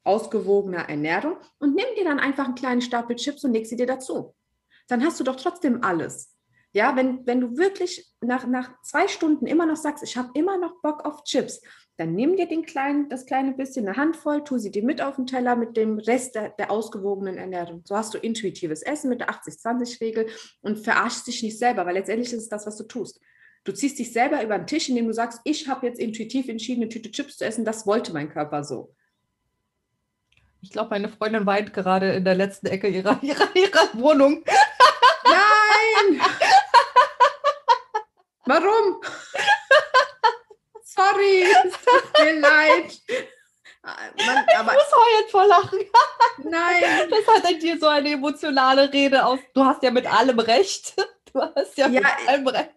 ausgewogener Ernährung und nimm dir dann einfach einen kleinen Stapel Chips und leg sie dir dazu. Dann hast du doch trotzdem alles. Ja, wenn, wenn du wirklich nach, nach zwei Stunden immer noch sagst, ich habe immer noch Bock auf Chips, dann nimm dir den kleinen, das kleine bisschen, eine Handvoll, tu sie dir mit auf den Teller mit dem Rest der, der ausgewogenen Ernährung. So hast du intuitives Essen mit der 80-20-Regel und verarschst dich nicht selber, weil letztendlich ist es das, was du tust. Du ziehst dich selber über den Tisch, indem du sagst, ich habe jetzt intuitiv entschieden, eine Tüte Chips zu essen, das wollte mein Körper so. Ich glaube, meine Freundin weint gerade in der letzten Ecke ihrer, ihrer, ihrer Wohnung. Nein! Warum? Sorry, es tut mir leid. Man, Ich aber muss heulen vor Lachen. nein. Das hat an dir so eine emotionale Rede aus. Du hast ja mit allem recht. Du hast ja, Ja, mit allem recht.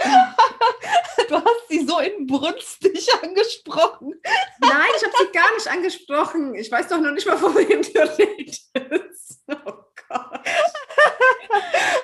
Du hast sie so inbrünstig angesprochen. Nein, ich habe sie gar nicht angesprochen. Ich weiß doch noch nicht mal, von wem du redest. Oh Gott.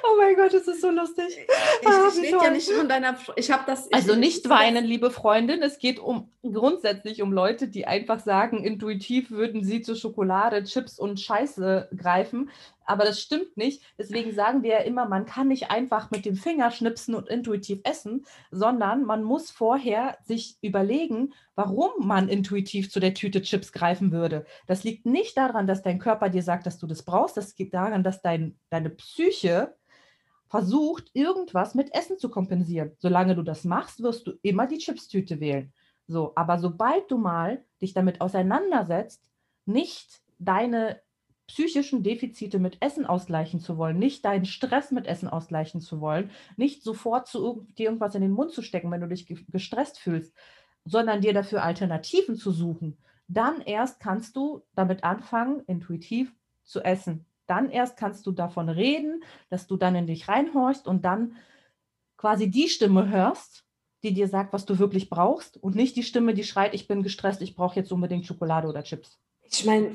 Oh mein Gott, es ist so lustig. Ich, ah, ich rede ja nicht von deiner. Ich habe das. Also nicht weinen, liebe Freundin. Es geht um grundsätzlich um Leute, die einfach sagen, intuitiv würden sie zu Schokolade, Chips und Scheiße greifen. Aber das stimmt nicht. Deswegen sagen wir ja immer, man kann nicht einfach mit dem Finger schnipsen und intuitiv essen, sondern man muss vorher sich überlegen, warum man intuitiv zu der Tüte Chips greifen würde. Das liegt nicht daran, dass dein Körper dir sagt, dass du das brauchst. Das liegt daran, dass dein, deine Psyche versucht, irgendwas mit Essen zu kompensieren. Solange du das machst, wirst du immer die Chips-Tüte wählen. So, aber sobald du mal dich damit auseinandersetzt, nicht deine psychischen Defizite mit Essen ausgleichen zu wollen, nicht deinen Stress mit Essen ausgleichen zu wollen, nicht sofort zu dir irgendwas in den Mund zu stecken, wenn du dich gestresst fühlst, sondern dir dafür Alternativen zu suchen, dann erst kannst du damit anfangen, intuitiv zu essen. Dann erst kannst du davon reden, dass du dann in dich reinhorchst und dann quasi die Stimme hörst, die dir sagt, was du wirklich brauchst und nicht die Stimme, die schreit, ich bin gestresst, ich brauche jetzt unbedingt Schokolade oder Chips. Ich meine,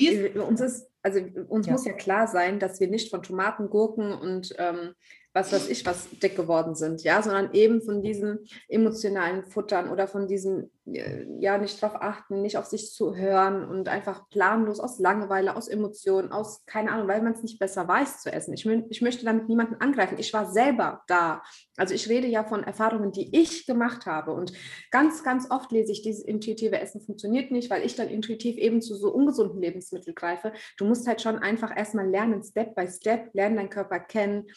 uns ist, also uns ja. muss ja klar sein, dass wir nicht von Tomaten, Gurken und ähm, was weiß ich, was dick geworden sind, ja, sondern eben von diesen emotionalen Futtern oder von diesem, äh, ja, nicht darauf achten, nicht auf sich zu hören und einfach planlos aus Langeweile, aus Emotionen, aus, keine Ahnung, weil man es nicht besser weiß zu essen. Ich, ich möchte damit niemanden angreifen. Ich war selber da. Also ich rede ja von Erfahrungen, die ich gemacht habe. Und ganz, ganz oft lese ich, dieses intuitive Essen funktioniert nicht, weil ich dann intuitiv eben zu so ungesunden Lebensmitteln greife. Du musst halt schon einfach erstmal lernen, Step by Step, lernen deinen Körper kennen,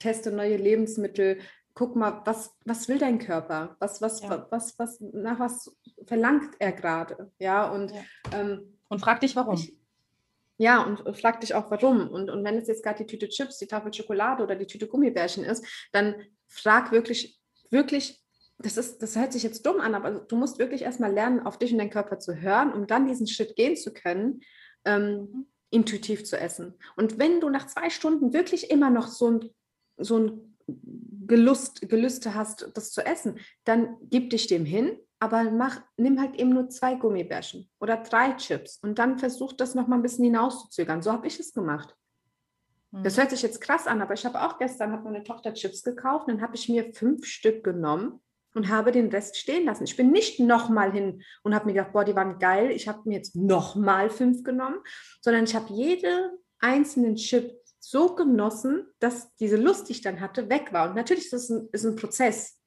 teste neue Lebensmittel, guck mal, was, was will dein Körper? Was, was, ja. was, was, nach was verlangt er gerade? Ja, und, ja. Ähm, und frag dich, warum. Ich, ja, und frag dich auch, warum. Und, und wenn es jetzt gerade die Tüte Chips, die Tafel Schokolade oder die Tüte Gummibärchen ist, dann frag wirklich, wirklich, das, ist, das hört sich jetzt dumm an, aber du musst wirklich erstmal lernen, auf dich und deinen Körper zu hören, um dann diesen Schritt gehen zu können, ähm, mhm. intuitiv zu essen. Und wenn du nach zwei Stunden wirklich immer noch so ein so ein Gelust, Gelüste hast, das zu essen, dann gib dich dem hin, aber mach, nimm halt eben nur zwei Gummibärchen oder drei Chips und dann versuch das noch mal ein bisschen hinauszuzögern. So habe ich es gemacht. Hm. Das hört sich jetzt krass an, aber ich habe auch gestern hat meine Tochter Chips gekauft, dann habe ich mir fünf Stück genommen und habe den Rest stehen lassen. Ich bin nicht nochmal hin und habe mir gedacht, boah, die waren geil, ich habe mir jetzt nochmal fünf genommen, sondern ich habe jede einzelnen Chip so genossen, dass diese Lust, die ich dann hatte, weg war. Und natürlich ist es ein, ist ein Prozess.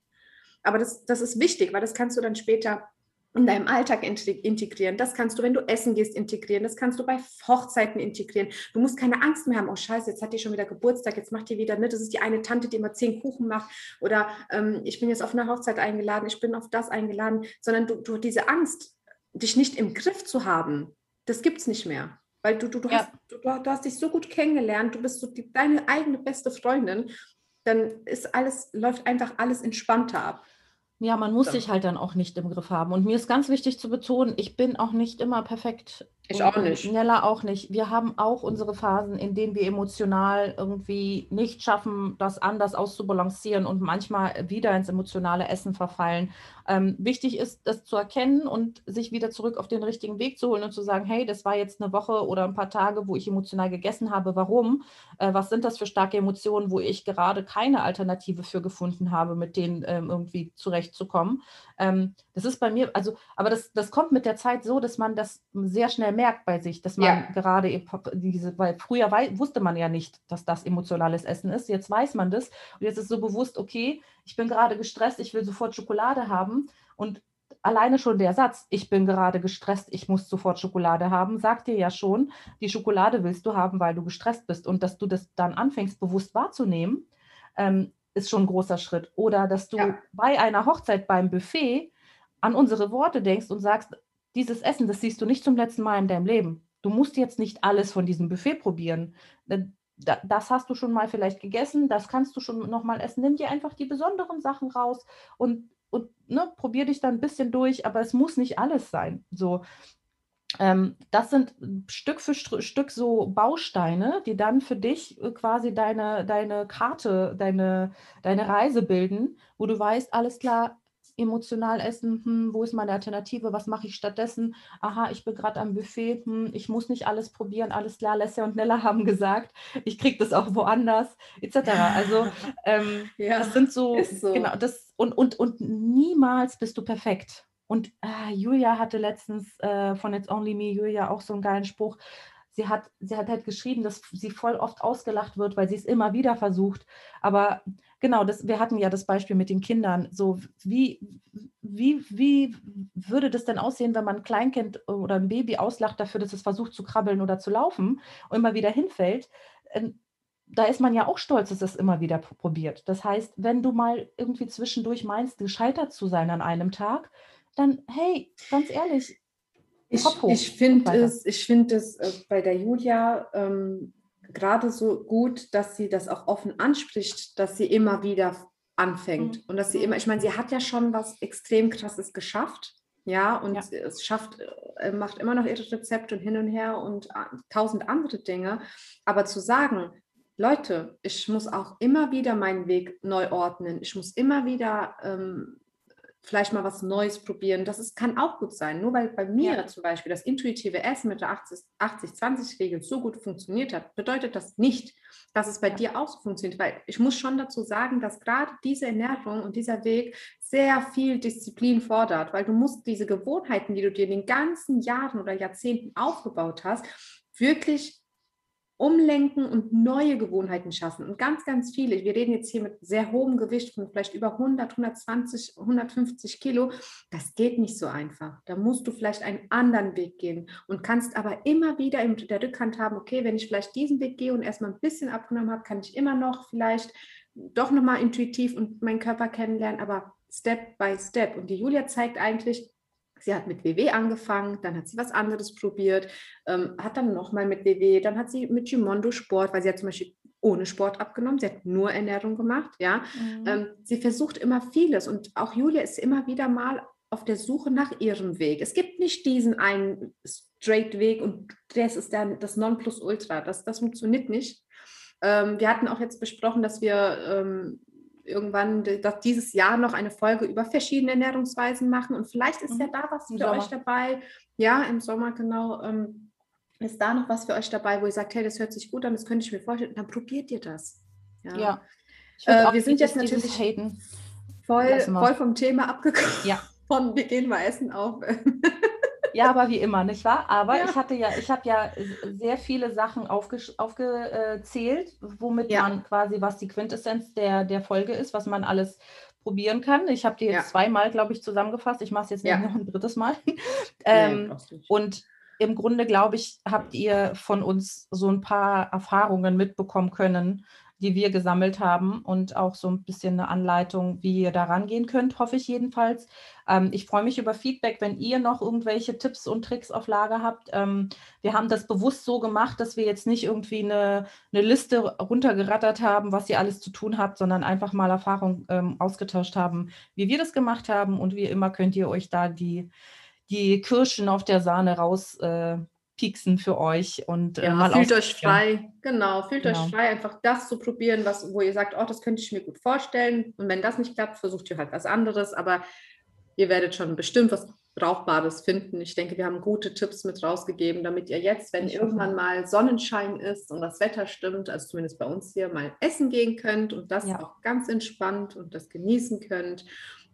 Aber das, das ist wichtig, weil das kannst du dann später in deinem Alltag integrieren. Das kannst du, wenn du essen gehst, integrieren. Das kannst du bei Hochzeiten integrieren. Du musst keine Angst mehr haben, oh scheiße, jetzt hat die schon wieder Geburtstag, jetzt macht die wieder, ne? Das ist die eine Tante, die immer zehn Kuchen macht. Oder ähm, ich bin jetzt auf eine Hochzeit eingeladen, ich bin auf das eingeladen, sondern du, du diese Angst, dich nicht im Griff zu haben, das gibt es nicht mehr. Weil du, du, du, ja. hast, du, du, hast dich so gut kennengelernt, du bist so die, deine eigene beste Freundin, dann ist alles, läuft einfach alles entspannter ab. Ja, man muss so. sich halt dann auch nicht im Griff haben. Und mir ist ganz wichtig zu betonen, ich bin auch nicht immer perfekt. Ich auch nicht. Nella auch nicht. Wir haben auch unsere Phasen, in denen wir emotional irgendwie nicht schaffen, das anders auszubalancieren und manchmal wieder ins emotionale Essen verfallen. Ähm, wichtig ist, das zu erkennen und sich wieder zurück auf den richtigen Weg zu holen und zu sagen, hey, das war jetzt eine Woche oder ein paar Tage, wo ich emotional gegessen habe. Warum? Äh, was sind das für starke Emotionen, wo ich gerade keine Alternative für gefunden habe, mit denen ähm, irgendwie zurechtzukommen? Ähm, das ist bei mir, also, aber das, das kommt mit der Zeit so, dass man das sehr schnell merkt bei sich, dass man ja. gerade diese, weil früher wusste man ja nicht, dass das emotionales Essen ist. Jetzt weiß man das und jetzt ist so bewusst, okay, ich bin gerade gestresst, ich will sofort Schokolade haben. Und alleine schon der Satz, ich bin gerade gestresst, ich muss sofort Schokolade haben, sagt dir ja schon, die Schokolade willst du haben, weil du gestresst bist. Und dass du das dann anfängst, bewusst wahrzunehmen, ähm, ist schon ein großer Schritt. Oder dass du ja. bei einer Hochzeit beim Buffet an unsere Worte denkst und sagst, dieses Essen, das siehst du nicht zum letzten Mal in deinem Leben. Du musst jetzt nicht alles von diesem Buffet probieren das hast du schon mal vielleicht gegessen, das kannst du schon noch mal essen. Nimm dir einfach die besonderen Sachen raus und, und ne, probier dich da ein bisschen durch, aber es muss nicht alles sein. So, ähm, das sind Stück für Stück so Bausteine, die dann für dich äh, quasi deine, deine Karte, deine, deine Reise bilden, wo du weißt, alles klar, emotional essen, hm, wo ist meine Alternative, was mache ich stattdessen? Aha, ich bin gerade am Buffet, hm, ich muss nicht alles probieren, alles klar, Lesja und Nella haben gesagt, ich kriege das auch woanders, etc. Also ähm, ja, das sind so, so, genau, das und, und, und niemals bist du perfekt. Und äh, Julia hatte letztens äh, von It's Only Me, Julia, auch so einen geilen Spruch. Sie hat, sie hat halt geschrieben, dass sie voll oft ausgelacht wird, weil sie es immer wieder versucht. Aber genau, das, wir hatten ja das Beispiel mit den Kindern. So, wie, wie, wie würde das denn aussehen, wenn man ein Kleinkind oder ein Baby auslacht dafür, dass es versucht zu krabbeln oder zu laufen und immer wieder hinfällt? Ähm, da ist man ja auch stolz, dass es immer wieder probiert. Das heißt, wenn du mal irgendwie zwischendurch meinst, gescheitert zu sein an einem Tag, dann hey, ganz ehrlich, ich, ich finde es, ich find es äh, bei der Julia ähm, gerade so gut, dass sie das auch offen anspricht, dass sie immer wieder anfängt mhm. und dass sie immer, ich meine, sie hat ja schon was extrem krasses geschafft. Ja, und ja. es schafft, äh, macht immer noch ihre Rezepte und hin und her und tausend andere Dinge. Aber zu sagen, Leute, ich muss auch immer wieder meinen Weg neu ordnen. Ich muss immer wieder ähm, vielleicht mal was Neues probieren. Das ist, kann auch gut sein. Nur weil bei mir ja. zum Beispiel das intuitive Essen mit der 80-20-Regel so gut funktioniert hat, bedeutet das nicht, dass es bei ja. dir auch so funktioniert. Weil ich muss schon dazu sagen, dass gerade diese Ernährung und dieser Weg sehr viel Disziplin fordert, weil du musst diese Gewohnheiten, die du dir in den ganzen Jahren oder Jahrzehnten aufgebaut hast, wirklich umlenken und neue Gewohnheiten schaffen. Und ganz, ganz viele, wir reden jetzt hier mit sehr hohem Gewicht von vielleicht über 100, 120, 150 Kilo. Das geht nicht so einfach. Da musst du vielleicht einen anderen Weg gehen und kannst aber immer wieder in der Rückhand haben, okay, wenn ich vielleicht diesen Weg gehe und erstmal ein bisschen abgenommen habe, kann ich immer noch vielleicht doch nochmal intuitiv und meinen Körper kennenlernen, aber Step by Step. Und die Julia zeigt eigentlich, Sie hat mit WW angefangen, dann hat sie was anderes probiert, ähm, hat dann nochmal mit WW, dann hat sie mit Gimondo Sport, weil sie hat zum Beispiel ohne Sport abgenommen, sie hat nur Ernährung gemacht, ja. Mhm. Ähm, sie versucht immer vieles und auch Julia ist immer wieder mal auf der Suche nach ihrem Weg. Es gibt nicht diesen einen straight Weg und das ist dann das Nonplusultra. Das, das funktioniert nicht. Ähm, wir hatten auch jetzt besprochen, dass wir ähm, irgendwann dass dieses Jahr noch eine Folge über verschiedene Ernährungsweisen machen. Und vielleicht ist mhm. ja da was für euch dabei. Ja, im Sommer genau. Ähm, ist da noch was für euch dabei, wo ihr sagt, hey, das hört sich gut an, das könnte ich mir vorstellen, dann probiert ihr das. Ja. ja. Äh, wir sind jetzt natürlich voll, voll vom Thema abgekommen. Ja. Von wir gehen mal essen auf. Ja, aber wie immer, nicht wahr? Aber ja. ich hatte ja, ich habe ja sehr viele Sachen aufgezählt, womit ja. man quasi, was die Quintessenz der, der Folge ist, was man alles probieren kann. Ich habe die jetzt ja. zweimal, glaube ich, zusammengefasst. Ich mache es jetzt nicht noch ein drittes Mal. ähm, und im Grunde, glaube ich, habt ihr von uns so ein paar Erfahrungen mitbekommen können, die wir gesammelt haben und auch so ein bisschen eine Anleitung, wie ihr da rangehen könnt, hoffe ich jedenfalls. Ähm, ich freue mich über Feedback, wenn ihr noch irgendwelche Tipps und Tricks auf Lager habt. Ähm, wir haben das bewusst so gemacht, dass wir jetzt nicht irgendwie eine, eine Liste runtergerattert haben, was ihr alles zu tun habt, sondern einfach mal Erfahrung ähm, ausgetauscht haben, wie wir das gemacht haben. Und wie immer könnt ihr euch da die, die Kirschen auf der Sahne raus äh, pieksen für euch und äh, ja, mal fühlt euch frei. Genau, fühlt genau. euch frei, einfach das zu probieren, was, wo ihr sagt, oh, das könnte ich mir gut vorstellen. Und wenn das nicht klappt, versucht ihr halt was anderes, aber ihr werdet schon bestimmt was Brauchbares finden. Ich denke, wir haben gute Tipps mit rausgegeben, damit ihr jetzt, wenn ich irgendwann mal Sonnenschein ist und das Wetter stimmt, also zumindest bei uns hier, mal essen gehen könnt und das ja. auch ganz entspannt und das genießen könnt.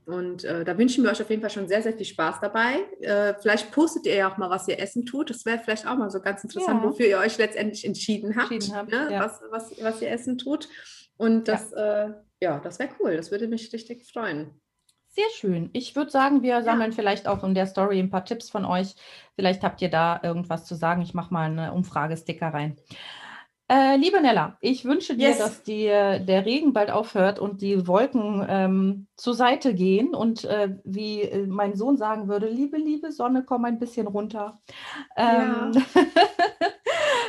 Und äh, da wünschen wir euch auf jeden Fall schon sehr, sehr viel Spaß dabei. Äh, vielleicht postet ihr ja auch mal, was ihr essen tut. Das wäre vielleicht auch mal so ganz interessant, ja. wofür ihr euch letztendlich entschieden habt, entschieden habt ne? ja. was, was, was ihr essen tut. Und das, ja, äh, ja das wäre cool. Das würde mich richtig freuen. Sehr schön. Ich würde sagen, wir sammeln vielleicht auch in der Story ein paar Tipps von euch. Vielleicht habt ihr da irgendwas zu sagen. Ich mache mal eine Umfragesticker rein. Äh, liebe Nella, ich wünsche dir, yes. dass die, der Regen bald aufhört und die Wolken ähm, zur Seite gehen und äh, wie äh, mein Sohn sagen würde, liebe, liebe Sonne, komm ein bisschen runter. Ähm, ja.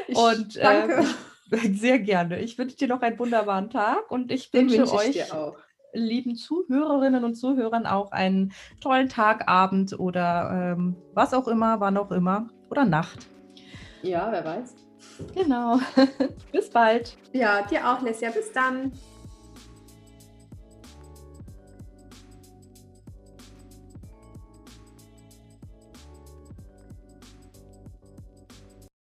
und danke. Ähm, sehr gerne. Ich wünsche dir noch einen wunderbaren Tag und ich Den wünsche wünsch ich euch, lieben Zuhörerinnen und Zuhörern, auch einen tollen Tag, Abend oder ähm, was auch immer, wann auch immer oder Nacht. Ja, wer weiß. Genau. Bis bald. Ja, dir auch, Lesja. Bis dann.